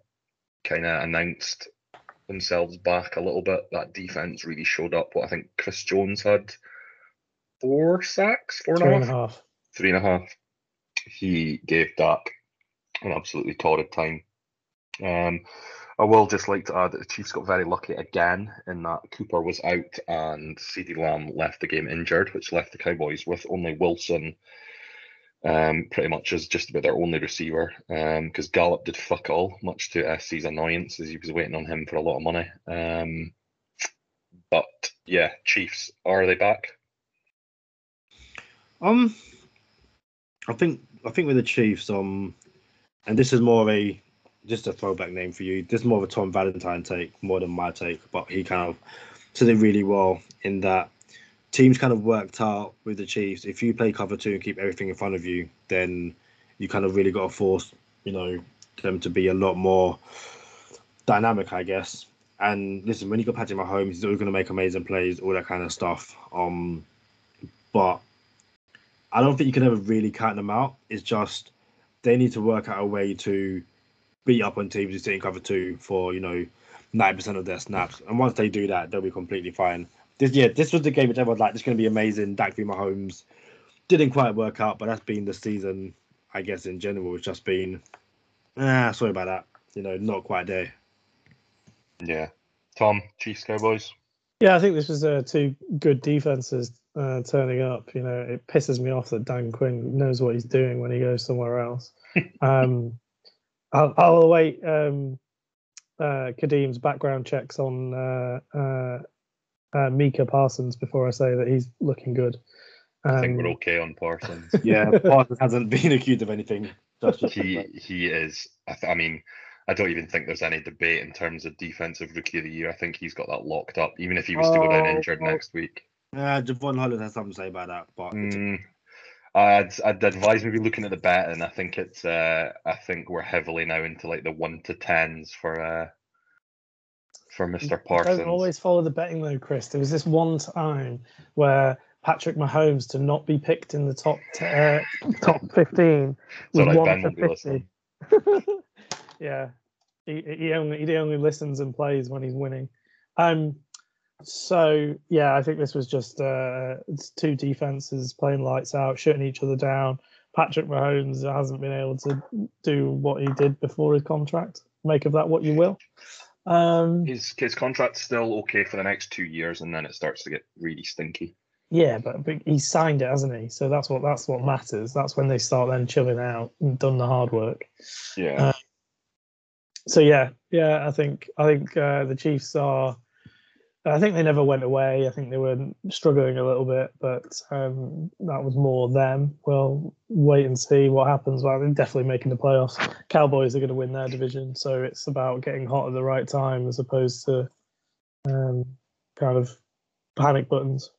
kind of announced themselves back a little bit. That defense really showed up. What I think Chris Jones had four sacks, four and a half, half. three and a half. He gave Dak an absolutely torrid time. Um, I will just like to add that the Chiefs got very lucky again in that Cooper was out and CeeDee Lamb left the game injured, which left the Cowboys with only Wilson um, pretty much as just about their only receiver because Gallup did fuck all, much to SC's annoyance as he was waiting on him for a lot of money. Um, but yeah, Chiefs, are they back? Um, I think I think with the Chiefs, um, and this is more a just a throwback name for you. This is more of a Tom Valentine take more than my take, but he kind of did it really well in that teams kind of worked out with the Chiefs. If you play cover two and keep everything in front of you, then you kind of really got to force, you know, them to be a lot more dynamic, I guess. And listen, when you got Patrick Mahomes, he's always going to make amazing plays, all that kind of stuff. Um, but I don't think you can ever really count them out. It's just they need to work out a way to beat up on teams who sit in cover two for you know ninety percent of their snaps. And once they do that, they'll be completely fine. This yeah, this was the game which everyone like. This is going to be amazing. Dak v Mahomes didn't quite work out, but that's been the season, I guess in general. It's just been ah, sorry about that. You know, not quite there. Yeah. Tom, Chiefs, Cowboys. Yeah, I think this was uh, two good defenses uh, turning up. You know, it pisses me off that Dan Quinn knows what he's doing when he goes somewhere else. um, I'll, I'll await um, uh, Kadeem's background checks on uh, Micah Parsons before I say that he's looking good. I think Um, we're okay on Parsons. Yeah, Parsons hasn't been accused of anything. Just, just he he is. I, th- I mean, I don't even think there's any debate in terms of defensive rookie of the year. I think he's got that locked up. Even if he was to go down Oh, injured well, next week, uh, Jevon Holland has something to say about that, but Mm, I'd I'd advise maybe looking at the bet, and I think it's. Uh, I think we're heavily now into like the one to tens for uh for Mister Parsons. Don't always follow the betting though, Chris. There was this one time where Patrick Mahomes to not be picked in the top t- uh, top fifteen was alright, one to fifty. yeah, he, he only he only listens and plays when he's winning. Um, so yeah, I think this was just uh, two defenses playing lights out, shutting each other down. Patrick Mahomes hasn't been able to do what he did before his contract. Make of that what you will. Um, His his contract's still okay for the next two years, and then it starts to get really stinky. Yeah, but, but he signed it, hasn't he? So that's what that's what matters. That's when they start then chilling out and done the hard work. Yeah. So yeah, yeah, I think I think uh, the Chiefs are I think they never went away. I think they were struggling a little bit, but um, that was more them. We'll wait and see what happens. Well, they're definitely making the playoffs. Cowboys are going to win their division, so it's about getting hot at the right time as opposed to um, kind of panic buttons.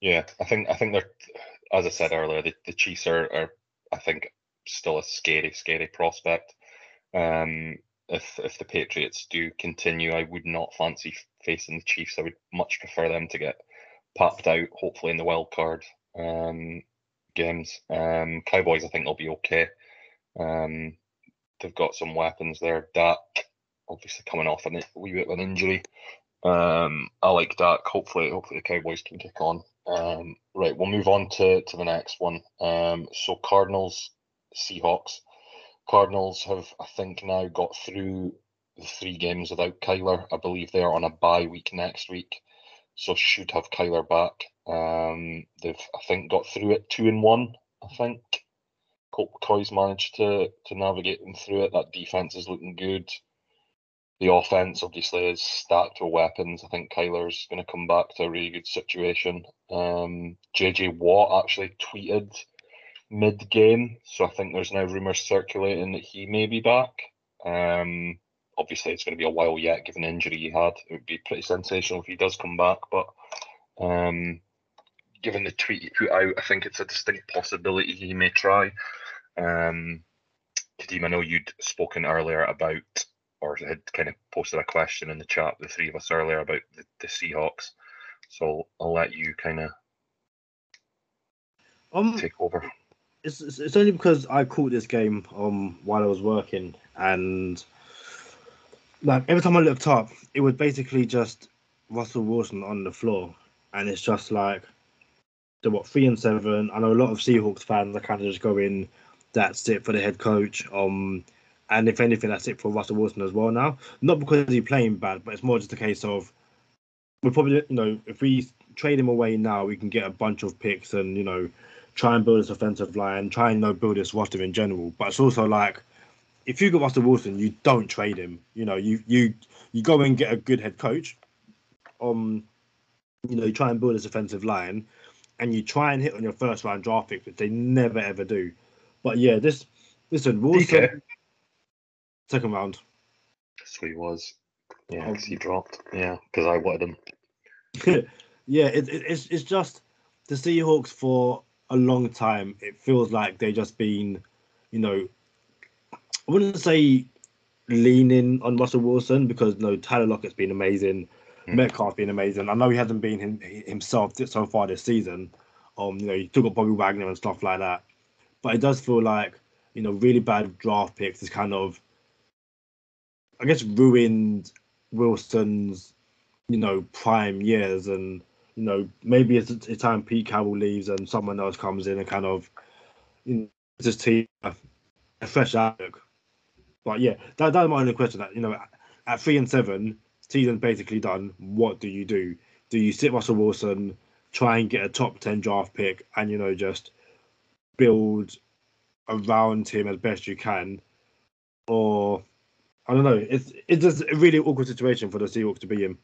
Yeah, I think I think they're, as I said earlier, the, the Chiefs are, are, I think, still a scary, scary prospect. Um, if if the Patriots do continue, I would not fancy facing the Chiefs. I would much prefer them to get popped out, hopefully in the wild card um, games. Um, Cowboys, I think they'll be okay. Um, they've got some weapons there. Dak, obviously coming off a wee bit of an injury. Um, I like Dak. Hopefully, hopefully the Cowboys can kick on. Um, right, we'll move on to to the next one. Um, so Cardinals, Seahawks. Cardinals have, I think, now got through three games without Kyler. I believe they are on a bye week next week, so should have Kyler back. Um, they've, I think, got through it two and one. I think Colt managed to to navigate them through it. That defense is looking good. The offense obviously is stacked with weapons. I think Kyler's going to come back to a really good situation. Um, JJ Watt actually tweeted mid game. So I think there's now rumours circulating that he may be back. Um, obviously, it's going to be a while yet, given the injury he had. It would be pretty sensational if he does come back. But um, given the tweet he put out, I think it's a distinct possibility he may try. Um, Kadeem, I know you'd spoken earlier about, or had kind of posted a question in the chat, the three of us earlier about the, the Seahawks. So I'll let you kind of um, take over it's, it's only because I caught this game um while I was working and like every time I looked up, it was basically just Russell Wilson on the floor, and it's just like they're what three and seven. I know a lot of Seahawks fans are kind of just going, "That's it for the head coach." Um, and if anything, that's it for Russell Wilson as well. Now, not because he's playing bad, but it's more just a case of we probably you know if we trade him away now, we can get a bunch of picks and you know try and build this offensive line, try and you know, build this roster in general. But it's also like if you got Russell Wilson, you don't trade him. You know, you you you go and get a good head coach. Um, you know, you try and build this offensive line, and you try and hit on your first round draft pick, which they never ever do. But yeah, this listen, Wilson DK. second round. So he was. Yeah, um, he dropped. Yeah, because I wanted him. yeah, it, it, it's it's just the Seahawks for a long time, it feels like they've just been, you know, I wouldn't say leaning on Russell Wilson because no, Tyler Lockett's been amazing, mm. Metcalf's been amazing. I know he hasn't been him, himself so far this season. Um, you know, he took up Bobby Wagner and stuff like that, but it does feel like you know really bad draft picks is kind of, I guess, ruined Wilson's you know prime years and you know, maybe it's time Pete Carroll leaves and someone else comes in and kind of you know, just team a, a fresh outlook. But yeah, that, that's my only question. That you know, at three and seven, season basically done. What do you do? Do you sit Russell Wilson, try and get a top ten draft pick, and you know just build around him as best you can, or I don't know. It's it's just a really awkward situation for the Seahawks to be in.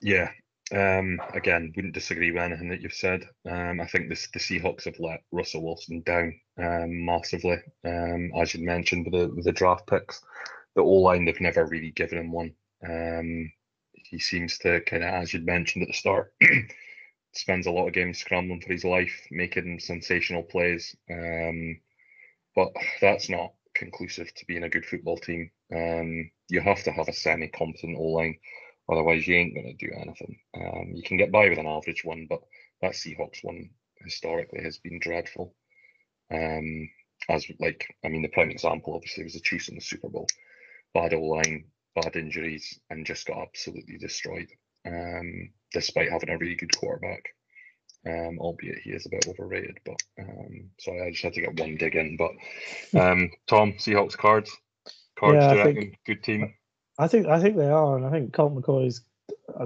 Yeah, um, again, wouldn't disagree with anything that you've said. Um, I think this, the Seahawks have let Russell Wilson down um, massively, um, as you mentioned with the, with the draft picks. The O line, they've never really given him one. Um, he seems to kind of, as you'd mentioned at the start, spends a lot of games scrambling for his life, making sensational plays. Um, but that's not conclusive to being a good football team. Um, you have to have a semi-competent O line Otherwise, you ain't going to do anything. Um, you can get by with an average one, but that Seahawks one historically has been dreadful. Um, as like, I mean, the prime example obviously was the Chiefs in the Super Bowl. Bad O line, bad injuries, and just got absolutely destroyed. Um, despite having a really good quarterback, um, albeit he is a bit overrated. But um, sorry, I just had to get one dig in. But um, Tom, Seahawks cards, cards, yeah, good team. I think I think they are, and I think Colt McCoy's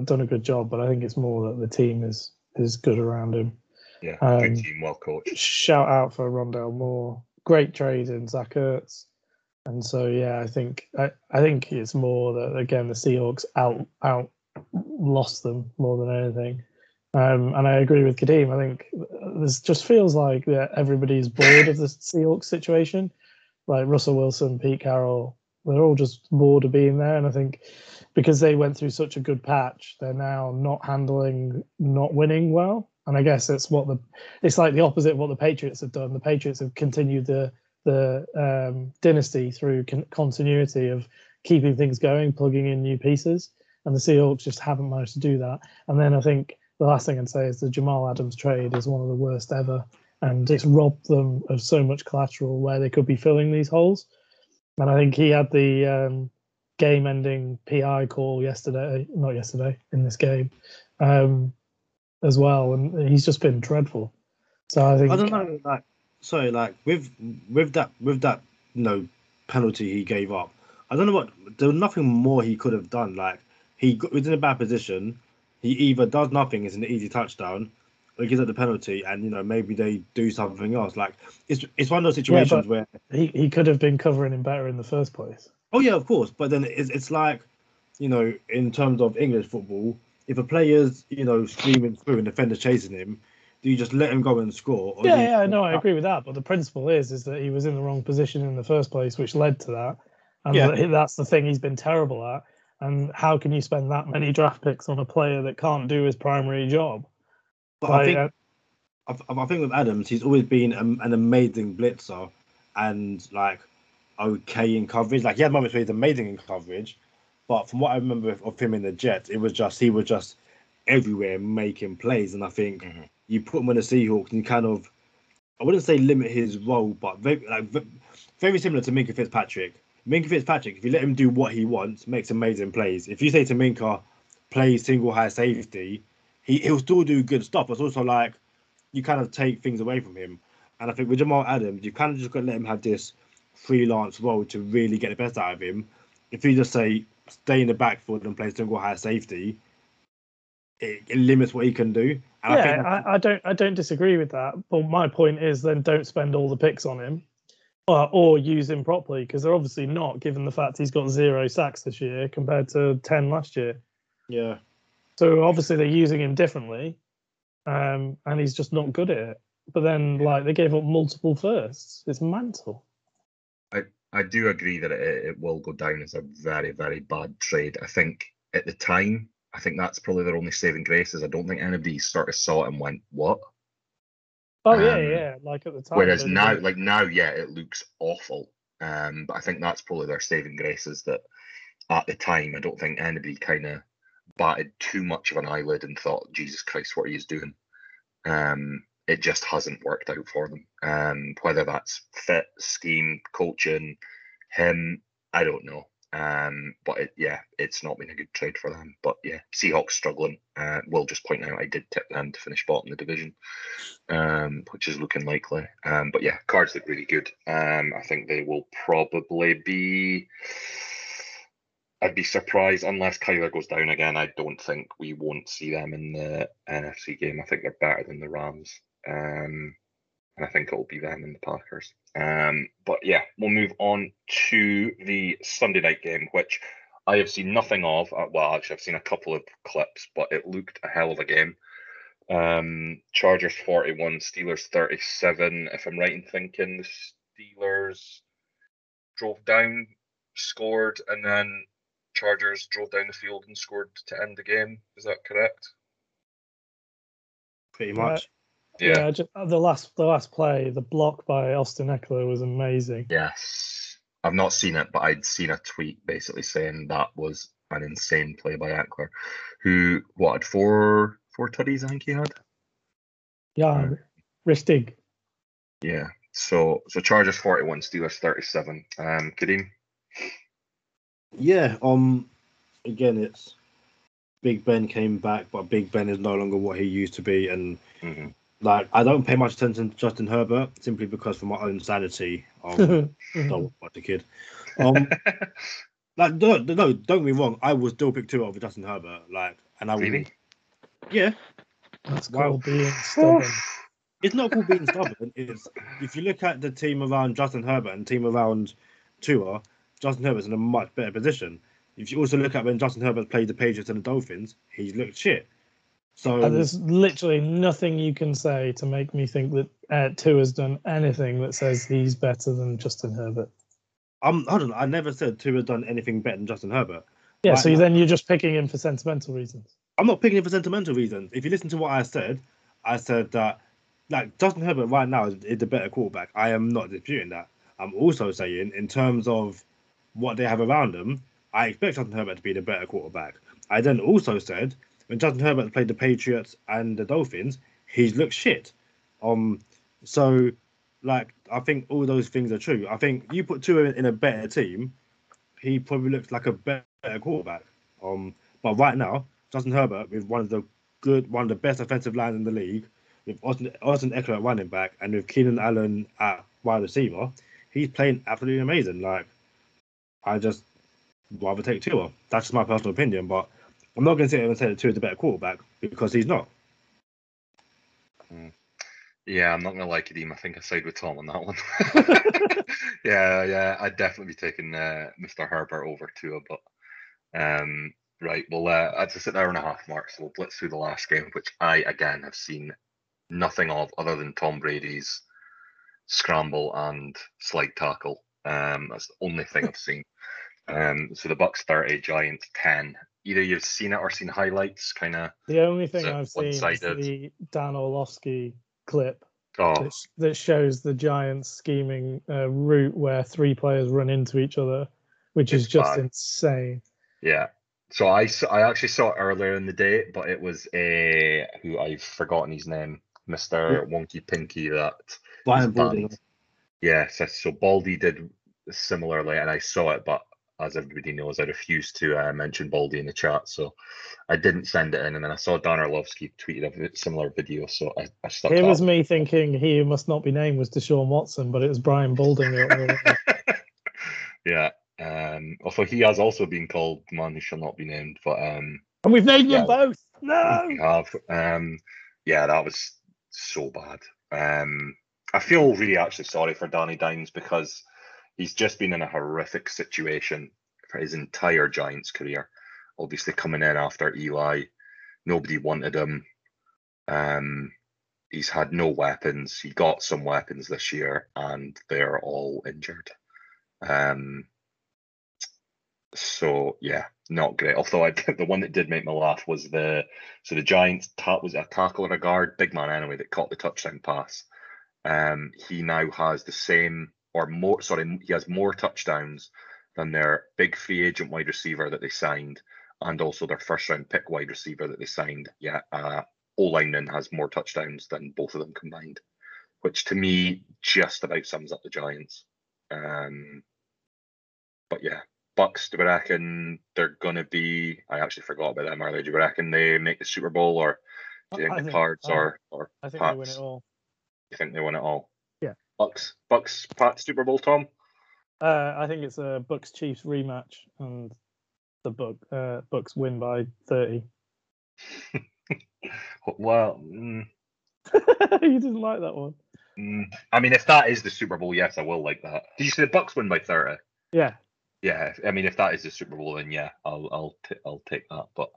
done a good job, but I think it's more that the team is is good around him. Yeah, um, good team, well coached. Shout out for Rondale Moore, great trade in Zach Ertz, and so yeah, I think I, I think it's more that again the Seahawks out out lost them more than anything. Um, and I agree with Kadeem. I think this just feels like that everybody's bored of the Seahawks situation. Like Russell Wilson, Pete Carroll, they're all just bored of being there. And I think because they went through such a good patch, they're now not handling not winning well. And I guess it's what the it's like the opposite of what the Patriots have done. The Patriots have continued the the um, dynasty through con- continuity of keeping things going, plugging in new pieces, and the Seahawks just haven't managed to do that. And then I think the last thing I'd say is the Jamal Adams trade is one of the worst ever, and it's robbed them of so much collateral where they could be filling these holes. And I think he had the um, game-ending PI call yesterday, not yesterday, in this game, um, as well, and he's just been dreadful. So I think I don't know, like sorry, like with with that with that you know penalty he gave up. I don't know what there was nothing more he could have done. Like he was in a bad position. He either does nothing, it's an easy touchdown, or he gives up the penalty, and you know maybe they do something else. Like it's it's one of those situations where he, he could have been covering him better in the first place. Oh yeah, of course. But then it's it's like, you know, in terms of English football, if a player's you know screaming through and defender's chasing him, do you just let him go and score? or Yeah, yeah, no, I agree with that. But the principle is, is that he was in the wrong position in the first place, which led to that. And Yeah. that's the thing he's been terrible at. And how can you spend that many draft picks on a player that can't do his primary job? But I Like, think uh, I, I think with Adams, he's always been an, an amazing blitzer and like okay in coverage. Like he had moments where he's amazing in coverage, but from what I remember of, of him in the Jets, it was just he was just everywhere making plays. And I think Mhm. you put him in the Seahawks and you kind of, I wouldn't say limit his role, but very like very similar to Minkah Fitzpatrick. Minkah Fitzpatrick, if you let him do what he wants, makes amazing plays. If you say to Minkah, play single high safety, he, he'll still do good stuff. It's also like you kind of take things away from him. And I think with Jamal Adams, you kind of just got to let him have this freelance role to really get the best out of him. If you just say stay in the backfield and play single high safety, it, it limits what he can do. And I yeah, think I, I don't, I don't disagree with that. But my point is, then don't spend all the picks on him, or, or use him properly because they're obviously not, given the fact he's got zero sacks this year compared to ten last year. yeah, So obviously they're using him differently, um, and he's just not good at it. But then, like, they gave up multiple firsts. It's mental. I I do agree that it, it will go down as a very, very bad trade. I think at the time, I think that's probably their only saving grace. Is I don't think anybody sort of saw it and went, "What?" Oh yeah, Um, yeah. Like at the time. Whereas now, like now, yeah, it looks awful. Um, but I think that's probably their saving grace is that at the time, I don't think anybody kind of batted too much of an eyelid and thought, Jesus Christ, what are you doing? Um, it just hasn't worked out for them. Um, whether that's fit, scheme, coaching, him, I don't know. Um, but it, yeah, it's not been a good trade for them. But yeah, Seahawks struggling. Uh, will just point out I did tip them to finish bottom of the division, um, which is looking likely. Um, but yeah, cards look really good. Um, I think they will probably be. I'd be surprised unless Kyler goes down again. I don't think we won't see them in the NFC game. I think they're better than the Rams. Um, and I think it'll be them and the Packers. Um, but yeah, we'll move on to the Sunday night game, which I have seen nothing of. Uh, well, actually, I've seen a couple of clips, but it looked a hell of a game. Um, Chargers 41, Steelers 37. If I'm right in thinking, the Steelers drove down, scored, and then Chargers drove down the field and scored to end the game. Is that correct? pretty Yeah. much. yeah, just, uh, the last the last play, the block by Austin Ekeler was amazing. Yes. I've not seen it, but I'd seen a tweet basically saying that was an insane play by Eckler, who what had four four tutties, I think he had. Yeah, Hmm. richtig. Yeah. So so Chargers forty one, Steelers thirty seven. Um Kadeem. Yeah. Um. Again, it's Big Ben came back, but Big Ben is no longer what he used to be, and hmm like I don't pay much attention to Justin Herbert simply because for my own sanity. Um, don't watch the kid. Um, like no, no, don't get me wrong. I was still pick two over Justin Herbert. Like, and I will. Really? Yeah, That's Wow. called being stubborn. it's not called being stubborn. It's if you look at the team around Justin Herbert and team around Tua, Justin Herbert's in a much better position. if you also look at when Justin Herbert played the Patriots and the Dolphins, he looked shit. So And there's literally nothing you can say to make me think that uh, has done anything that says he's better than Justin Herbert. I'm hold on, I never said Tua has done anything better than Justin Herbert. Yeah, so then you're just picking him for sentimental reasons. I'm not picking him for sentimental reasons. If you listen to what I said, I said that like Justin Herbert right now is, is the better quarterback. I am not disputing that. I'm also saying in terms of what they have around them, I expect Justin Herbert to be the better quarterback. I then also said when Justin Herbert played the Patriots and the Dolphins, he's looked shit. Um, so like I think all those things are true. I think you put two in, a better team, he probably looks like a better quarterback. Um, but right now, Justin Herbert with one of the good, one of the best offensive lines in the league, with Austin, Austin Ekeler at running back, and with Keenan Allen at wide receiver, he's playing absolutely amazing. Like, I just rather take Tua. That's just my personal opinion, but I'm not going to sit here and say that Tua is a better quarterback because he's not. Yeah, I'm not gonna lie, Kadeem. I think I side with Tom on that one. yeah, yeah, I'd definitely be taking uh, Mr. Herbert over Tua, but um, right. Well, uh, that's just an hour and a half mark, so we'll blitz through the last game, which I again have seen nothing of other than Tom Brady's scramble and slide tackle. Um, that's the only thing I've seen. Um, so the Bucks 30, Giants 10. Either you've seen it or seen highlights, kind of. The only thing I've seen is one-sided. the Dan Orlovsky clip Oh, that, that shows the Giants scheming a route where three players run into each other, which is just bad. insane. Yeah. So I, I actually saw it earlier in the day, but it was a who I've forgotten his name, Mister Wonky Pinky. That Brian is Balding. banned. Yes. so- so Baldy did similarly, and I saw it, but as everybody knows, I refused to uh, mention Baldy in the chat, so I didn't send it in. And then I saw Dan Orlovsky tweeted a similar video, so I, I stuck. Here was me thinking he who must not be named was Deshaun Watson, but it was Brian Baldinger. yeah. Um, although he has also been called the man who shall not be named, but um, and we've named Yeah. them both. No. We have. Um, yeah, that was so bad. Um, I feel really actually sorry for Danny Dimes because he's just been in a horrific situation for his entire Giants career. Obviously, coming in after Eli, nobody wanted him. Um, he's had no weapons. He got some weapons this year, and they're all injured. Um, so yeah, not great. Although I, the one that did make me laugh was the so the Giants ta- was a tackle or a guard, big man anyway, that caught the touchdown pass. Um, he now has the same or more. Sorry, he has more touchdowns than their big free agent wide receiver that they signed, and also their first round pick wide receiver that they signed. Yeah, uh, O lineman has more touchdowns than both of them combined, which to me just about sums up the Giants. Um, but yeah, Bucks, do we reckon they're gonna be? I actually forgot about them earlier. Do we reckon they make the Super Bowl, or do you think I the think- Cards I- or or I think they win Pats? it all. You think they win it all? Yeah. Bucks, Bucks, Pats, Super Bowl, Tom. Uh, I think it's a Bucks Chiefs rematch, and the Buck uh, Bucks win by thirty. Well, mm, you didn't like that one. mm, I mean, if that is the Super Bowl, yes, I will like that. Did you say the Bucks win by thirty? Yeah. Yeah, I mean, if that is the Super Bowl, then yeah, I'll I'll t- I'll take that. But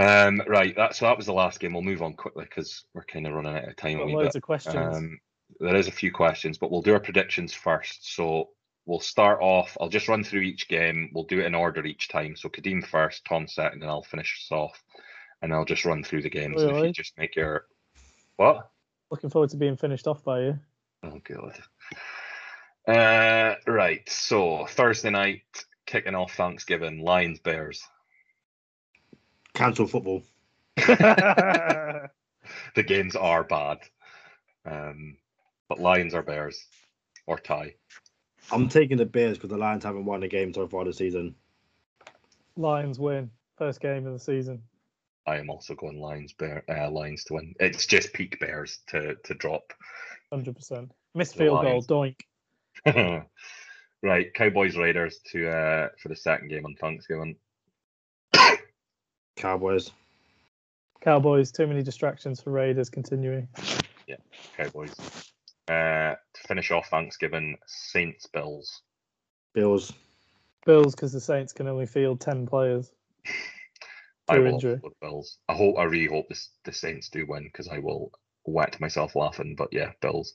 um, right, that so that was the last game. We'll move on quickly because we're kind of running out of time. a Got wee loads bit. of questions. Um, there is a few questions, but we'll do our predictions first. So we'll start off. I'll just run through each game. We'll do it in order each time. So Kadeem first, Tom second, and I'll finish us off. And I'll just run through the games. And if you Really? just make your what? Looking forward to being finished off by you. Oh god. Uh, right. So Thursday night, kicking off Thanksgiving, Lions Bears. Cancel football. The games are bad. Um, but Lions or Bears or tie. I'm taking the Bears because the Lions haven't won a game so far this season. Lions win first game of the season. I am also going Lions Bear uh, Lions to win. It's just peak Bears to to drop. Hundred percent. Missed field goal. Lions. Doink. right, Cowboys Raiders to uh for the second game on Thanksgiving. Cowboys. Cowboys. Too many distractions for Raiders. Continuing. Yeah, Cowboys. Uh, to finish off Thanksgiving, Saints Bills. Bills. Bills because the Saints can only field ten players. I Through will injury. with Bills. I hope. I really hope this, the Saints do win because I will wet myself laughing. But yeah, Bills.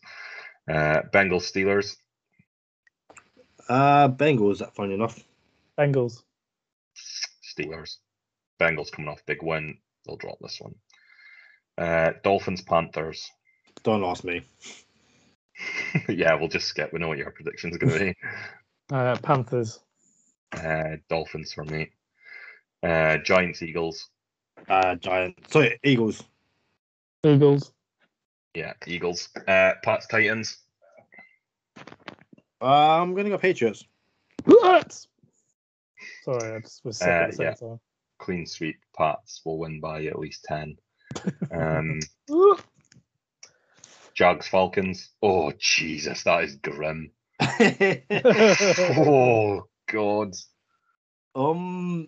Uh, Bengals Steelers. Uh, Bengals. That funny enough. Bengals. Steelers. Bengals coming off big win. They'll drop this one. Uh, Dolphins Panthers. Don't ask me. yeah, we'll just skip. We know what your prediction's going to be. Uh, Panthers. Uh, Dolphins for me. Uh, Giants Eagles. Uh, Giants. Sorry, Eagles. Eagles. Yeah, Eagles. Uh, Pats Titans. Uh, I'm gonna go Patriots. What? Sorry, I just was sick Uh, at the same yeah. Time. Clean sweep. Pats will win by at least ten. Um, Jags Falcons. Oh Jesus, that is grim. Oh God. um,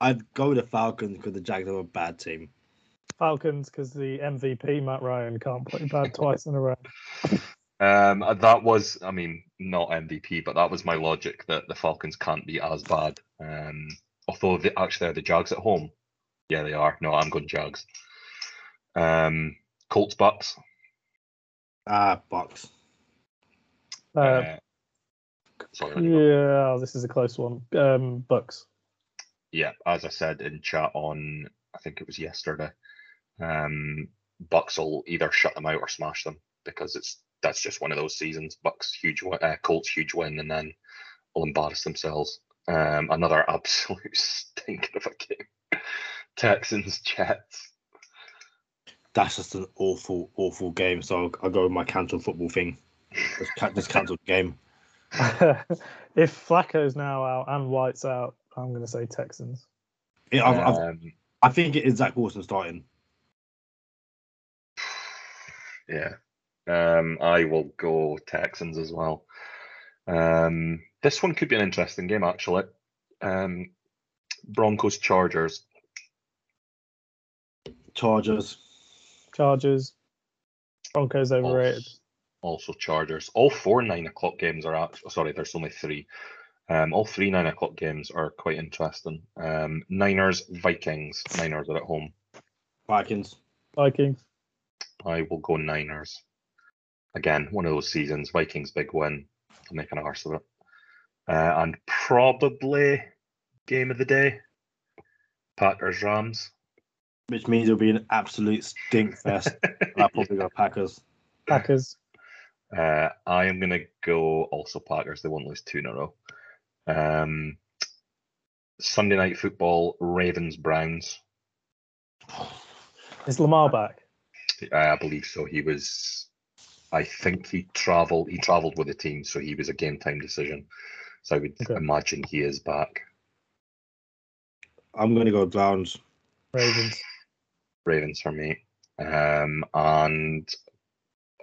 I'd go the Falcons because the Jags are a bad team. Falcons because the MVP Matt Ryan can't play bad twice in a row. Um, uh, that was, I mean, not MVP, but that was my logic that the Falcons can't be as bad. Um, although they actually are the Jags at home. Yeah, they are. No, I'm going Jags. Um, Colts Bucks. Ah, Bucks. Uh, Uh, sorry, let me go. yeah, this is a close one. Um, Bucks. yeah, as I said in chat on, I think it was yesterday, um, Bucks will either shut them out or smash them because it's that's just one of those seasons. Bucks huge, win- uh, Colts huge win, and then will embarrass themselves. Um, another absolute stinker of a game. Texans Jets. That's just an awful, awful game. So I'll go with my cancelled football thing. Just, ca- cancelled the game. if Flacco's now out and White's out, I'm going to say Texans. Yeah, I've, I've, Um, I think it is Zach Wilson starting. yeah, um, I will go Texans as well. Um, this one could be an interesting game actually. Um, Broncos Chargers. Chargers. Chargers. Broncos overrated. Also Chargers. All four nine o'clock games are actually sorry, there's only three. Um, all three nine o'clock games are quite interesting. Um, Niners Vikings. Niners are at home. Vikings. Vikings. I will go Niners. Again, one of those seasons. Vikings big win. I'll make an arse of it. Uh, and probably game of the day. Packers Rams. Which means it'll be an absolute stink fest. I'll probably go Packers. Packers. Uh, I am gonna go also Packers. They won't lose two in a row. Um, Sunday night football, Ravens Browns. Is Lamar back? I believe so. He was. I think he travelled. He travelled with the team, so he was a game time decision. So I would Okay. imagine he is back. I'm going to go Browns. Ravens. Ravens for me. Um, and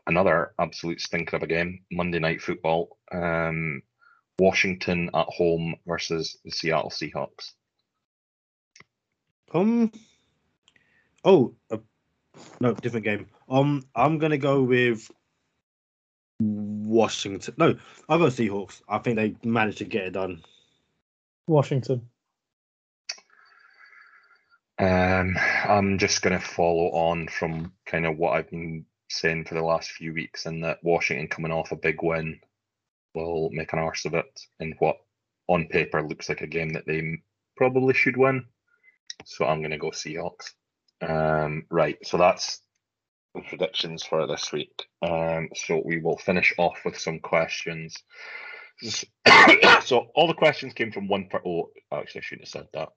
another absolute stinker of a game, Monday night football. Um, Washington at home versus the Seattle Seahawks. Um. Oh, uh, no, different game. Um, I'm gonna go with Washington. No, I'll go Seahawks. I think they managed to get it done. Washington. Um, I'm just going to follow on from kind of what I've been saying for the last few weeks, and that Washington coming off a big win will make an arse of it in what on paper looks like a game that they probably should win. So I'm going to go Seahawks. Um, right, so that's the predictions for this week. Um, so we will finish off with some questions. So all the questions came from one per. Oh, actually, I shouldn't have said that.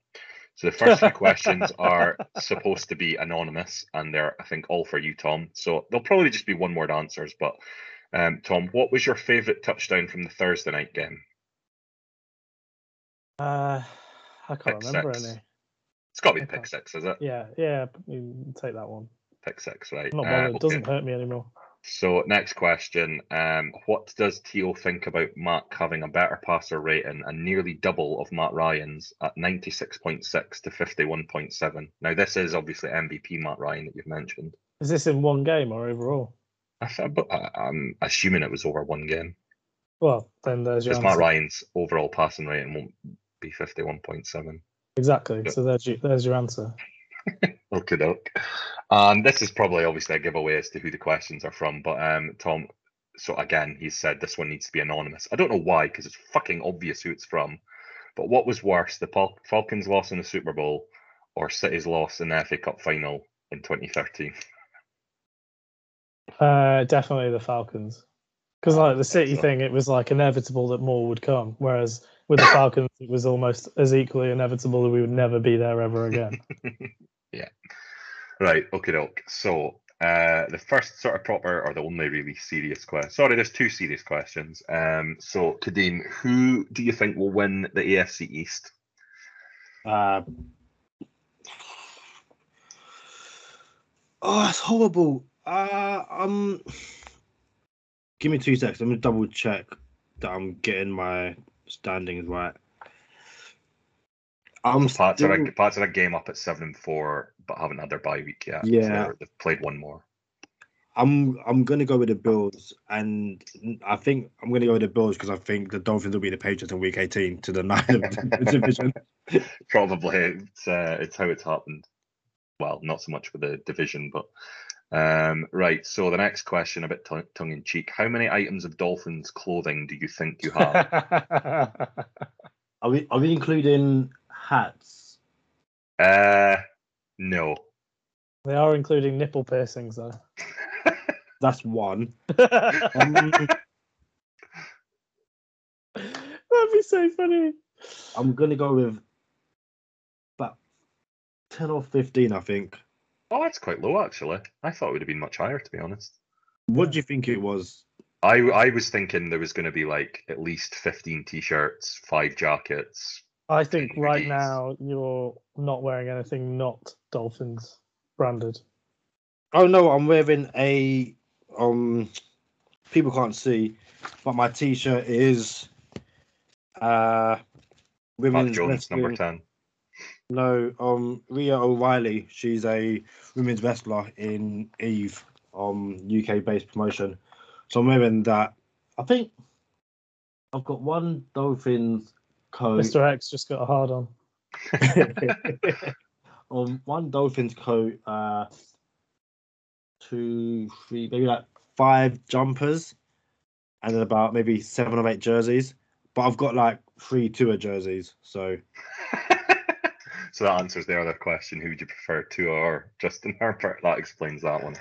So the first few questions are supposed to be anonymous, and they're, I think, all for you, Tom. So they'll probably just be one-word answers. But um, Tom, what was your favourite touchdown from the Thursday night game? Uh, I can't Pick remember six. any. It's got to be Okay. pick six, is it? Yeah, yeah. you take that one. Pick six, right? Uh, bothered. It doesn't hurt me anymore. So next question: um, What does Teal think about Mac having a better passer rating and nearly double of Matt Ryan's at ninety-six point six to fifty-one point seven? Now this is obviously MVP Matt Ryan that you've mentioned. Is this in one game or overall? I I, I'm assuming it was over one game. Well, then there's your Because Matt. Ryan's overall passing rating won't be 51.7. Exactly. Yeah. So there's your, there's your answer. Okay, doke. Um, this is probably obviously a giveaway as to who the questions are from, but um, Tom. So again, he said this one needs to be anonymous. I don't know why, because it's fucking obvious who it's from. But what was worse, the Fal- Falcons' loss in the Super Bowl, or City's loss in the FA Cup final in 2013? Uh, definitely the Falcons. Because like the City so. thing, it was like inevitable that more would come. Whereas with the Falcons, it was almost as equally inevitable that we would never be there ever again. Right, okay, doke. So uh, the first sort of proper, or the only really serious question. Sorry, there's two serious questions. Um, so Kadeem, who do you think will win the AFC East? Uh, oh, it's horrible. Uh, um, give me two seconds. Me double check that I'm getting my standings right. I'm Pats are, a, Pats are a game up at seven and four, but haven't had their bye week yet. Yeah. they're- they've played one more. I'm I'm gonna go with the Bills, and I think I'm gonna go with the Bills because I think the Dolphins will be the Patriots in Week 18 to the nine of the division. Probably it's uh, it's how it's happened. Well, not so much with the division, but um, right. So the next question, a bit tongue tongue in cheek. How many items of Dolphins clothing do you think you have? Are we are we including hats? uh, no. they are including nipple piercings though. That's one. That'd Um, be so funny. I'm gonna go with about ten or fifteen. I think. Oh, that's quite low actually. I thought it would have been much higher, to be honest. What do you think it was? I I was thinking there was going to be like at least fifteen t-shirts, five jackets. I think right now you're not wearing anything not Dolphins branded. Oh no, I'm wearing a um. People can't see, but my T-shirt is uh. Mac Women's Jones, number ten. No, um, Rhia O'Reilly. She's a women's wrestler in Eve, um, UK based promotion. So I'm wearing that. I think I've got one Dolphins coat. Mr. X just got a hard on. um, one Dolphins coat. Uh, two, three, maybe like five jumpers, and then about maybe seven or eight jerseys. But I've got like three tour jerseys. So so that answers the other question. Who would you prefer, Tua or Justin Herbert? That explains that one.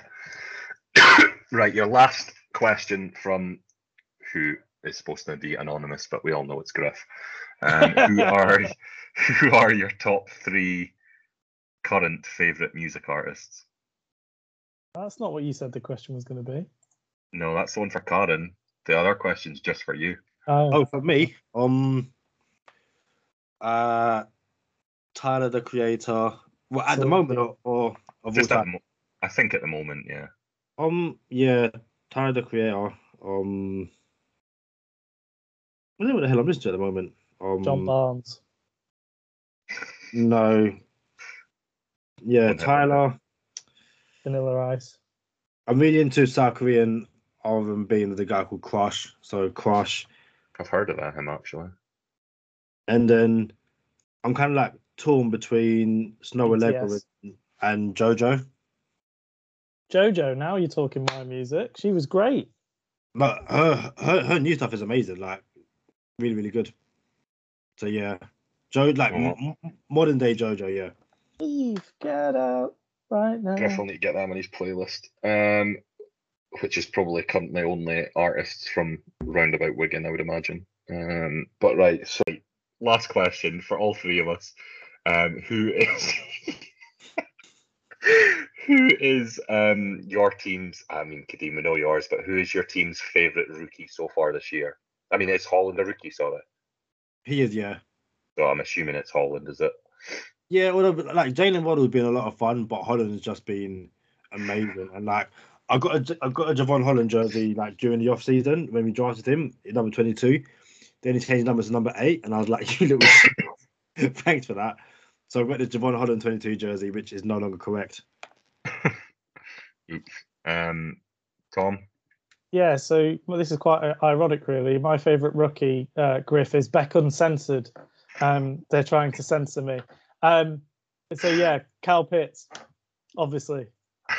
right, your last question from who is supposed to be anonymous, but we all know it's Griff. Um, who are who are your top three current favorite music artists? That's not what you said the question was going to be. No, that's the one for Karen. The other question's just for you. Oh, Oh, for me, um, uh, Tyler the Creator. Well, at the moment, or, or of all Just at time. mo- I think at the moment, yeah. Um, yeah, Tyler the Creator. Um, I don't know what the hell I'm listening to at the moment. Um, John Barnes. No. Yeah, Tyler. Vanilla Ice. I'm really into South Korean R&B and the guy called Crush. So Crush, I've heard of that him actually. and then I'm kind of like torn between Snoh Aalegra and, and JoJo. Jojo, now you're talking my music. She was great. But her, her her new stuff is amazing, like really really good. So yeah, Joe like m- m- modern day JoJo, yeah. Eve, get out right now. Griff will need to get them on his playlist. Um, which is probably currently only artists from roundabout Wigan, I would imagine. Um, but right, so last question for all three of us. Um, who is who is um your team's? I mean, Kadeem, we know yours, but who is your team's favorite rookie so far this year? I mean, it's Holland a rookie, sorry. He is, yeah. So I'm assuming it's Holland, is it? Yeah, although like Jaylen Waddle has been a lot of fun, but Holland has just been amazing. And like I got a I got a Jevon Holland jersey like during the off season when we drafted him at number twenty two. Then he changed numbers to number eight, and I was like, "You little shit." thanks for that." So I've got the Jevon Holland twenty two jersey, which is no longer correct. Um, Tom. Yeah, so well, this is quite uh, ironic, really. My favourite rookie, uh, Griff, is Beck Uncensored. Um, they're trying to censor me. Um, so yeah, Kyle Pitts, obviously.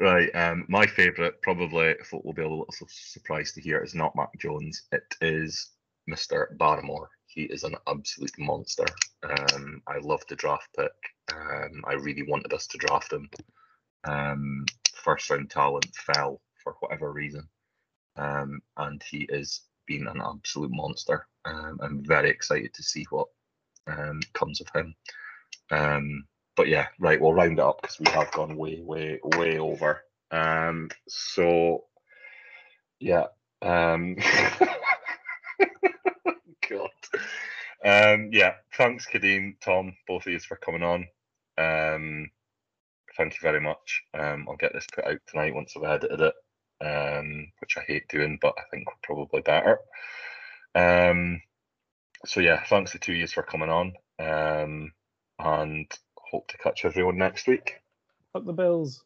Right. Um, my favourite, probably, folk will be a little su- surprised to hear, is not Mac Jones. It is Mr. Barmore. He is an absolute monster. Um, I love the draft pick. Um, I really wanted us to draft him. Um, first round talent fell for whatever reason. Um, and he is being an absolute monster. Um, I'm very excited to see what um, comes of him. Um, but yeah, right, we'll round it up because we have gone way, way, way over. Um, so yeah. Um, God. Um, yeah, thanks, Kadeem, Tom, both of you for coming on. Thank you very much. Um, I'll get this put out tonight once I've edited it, um, which I hate doing, but I think probably better. Um, so yeah, thanks to two you for coming on, um, and hope to catch everyone next week. Fuck the Bills.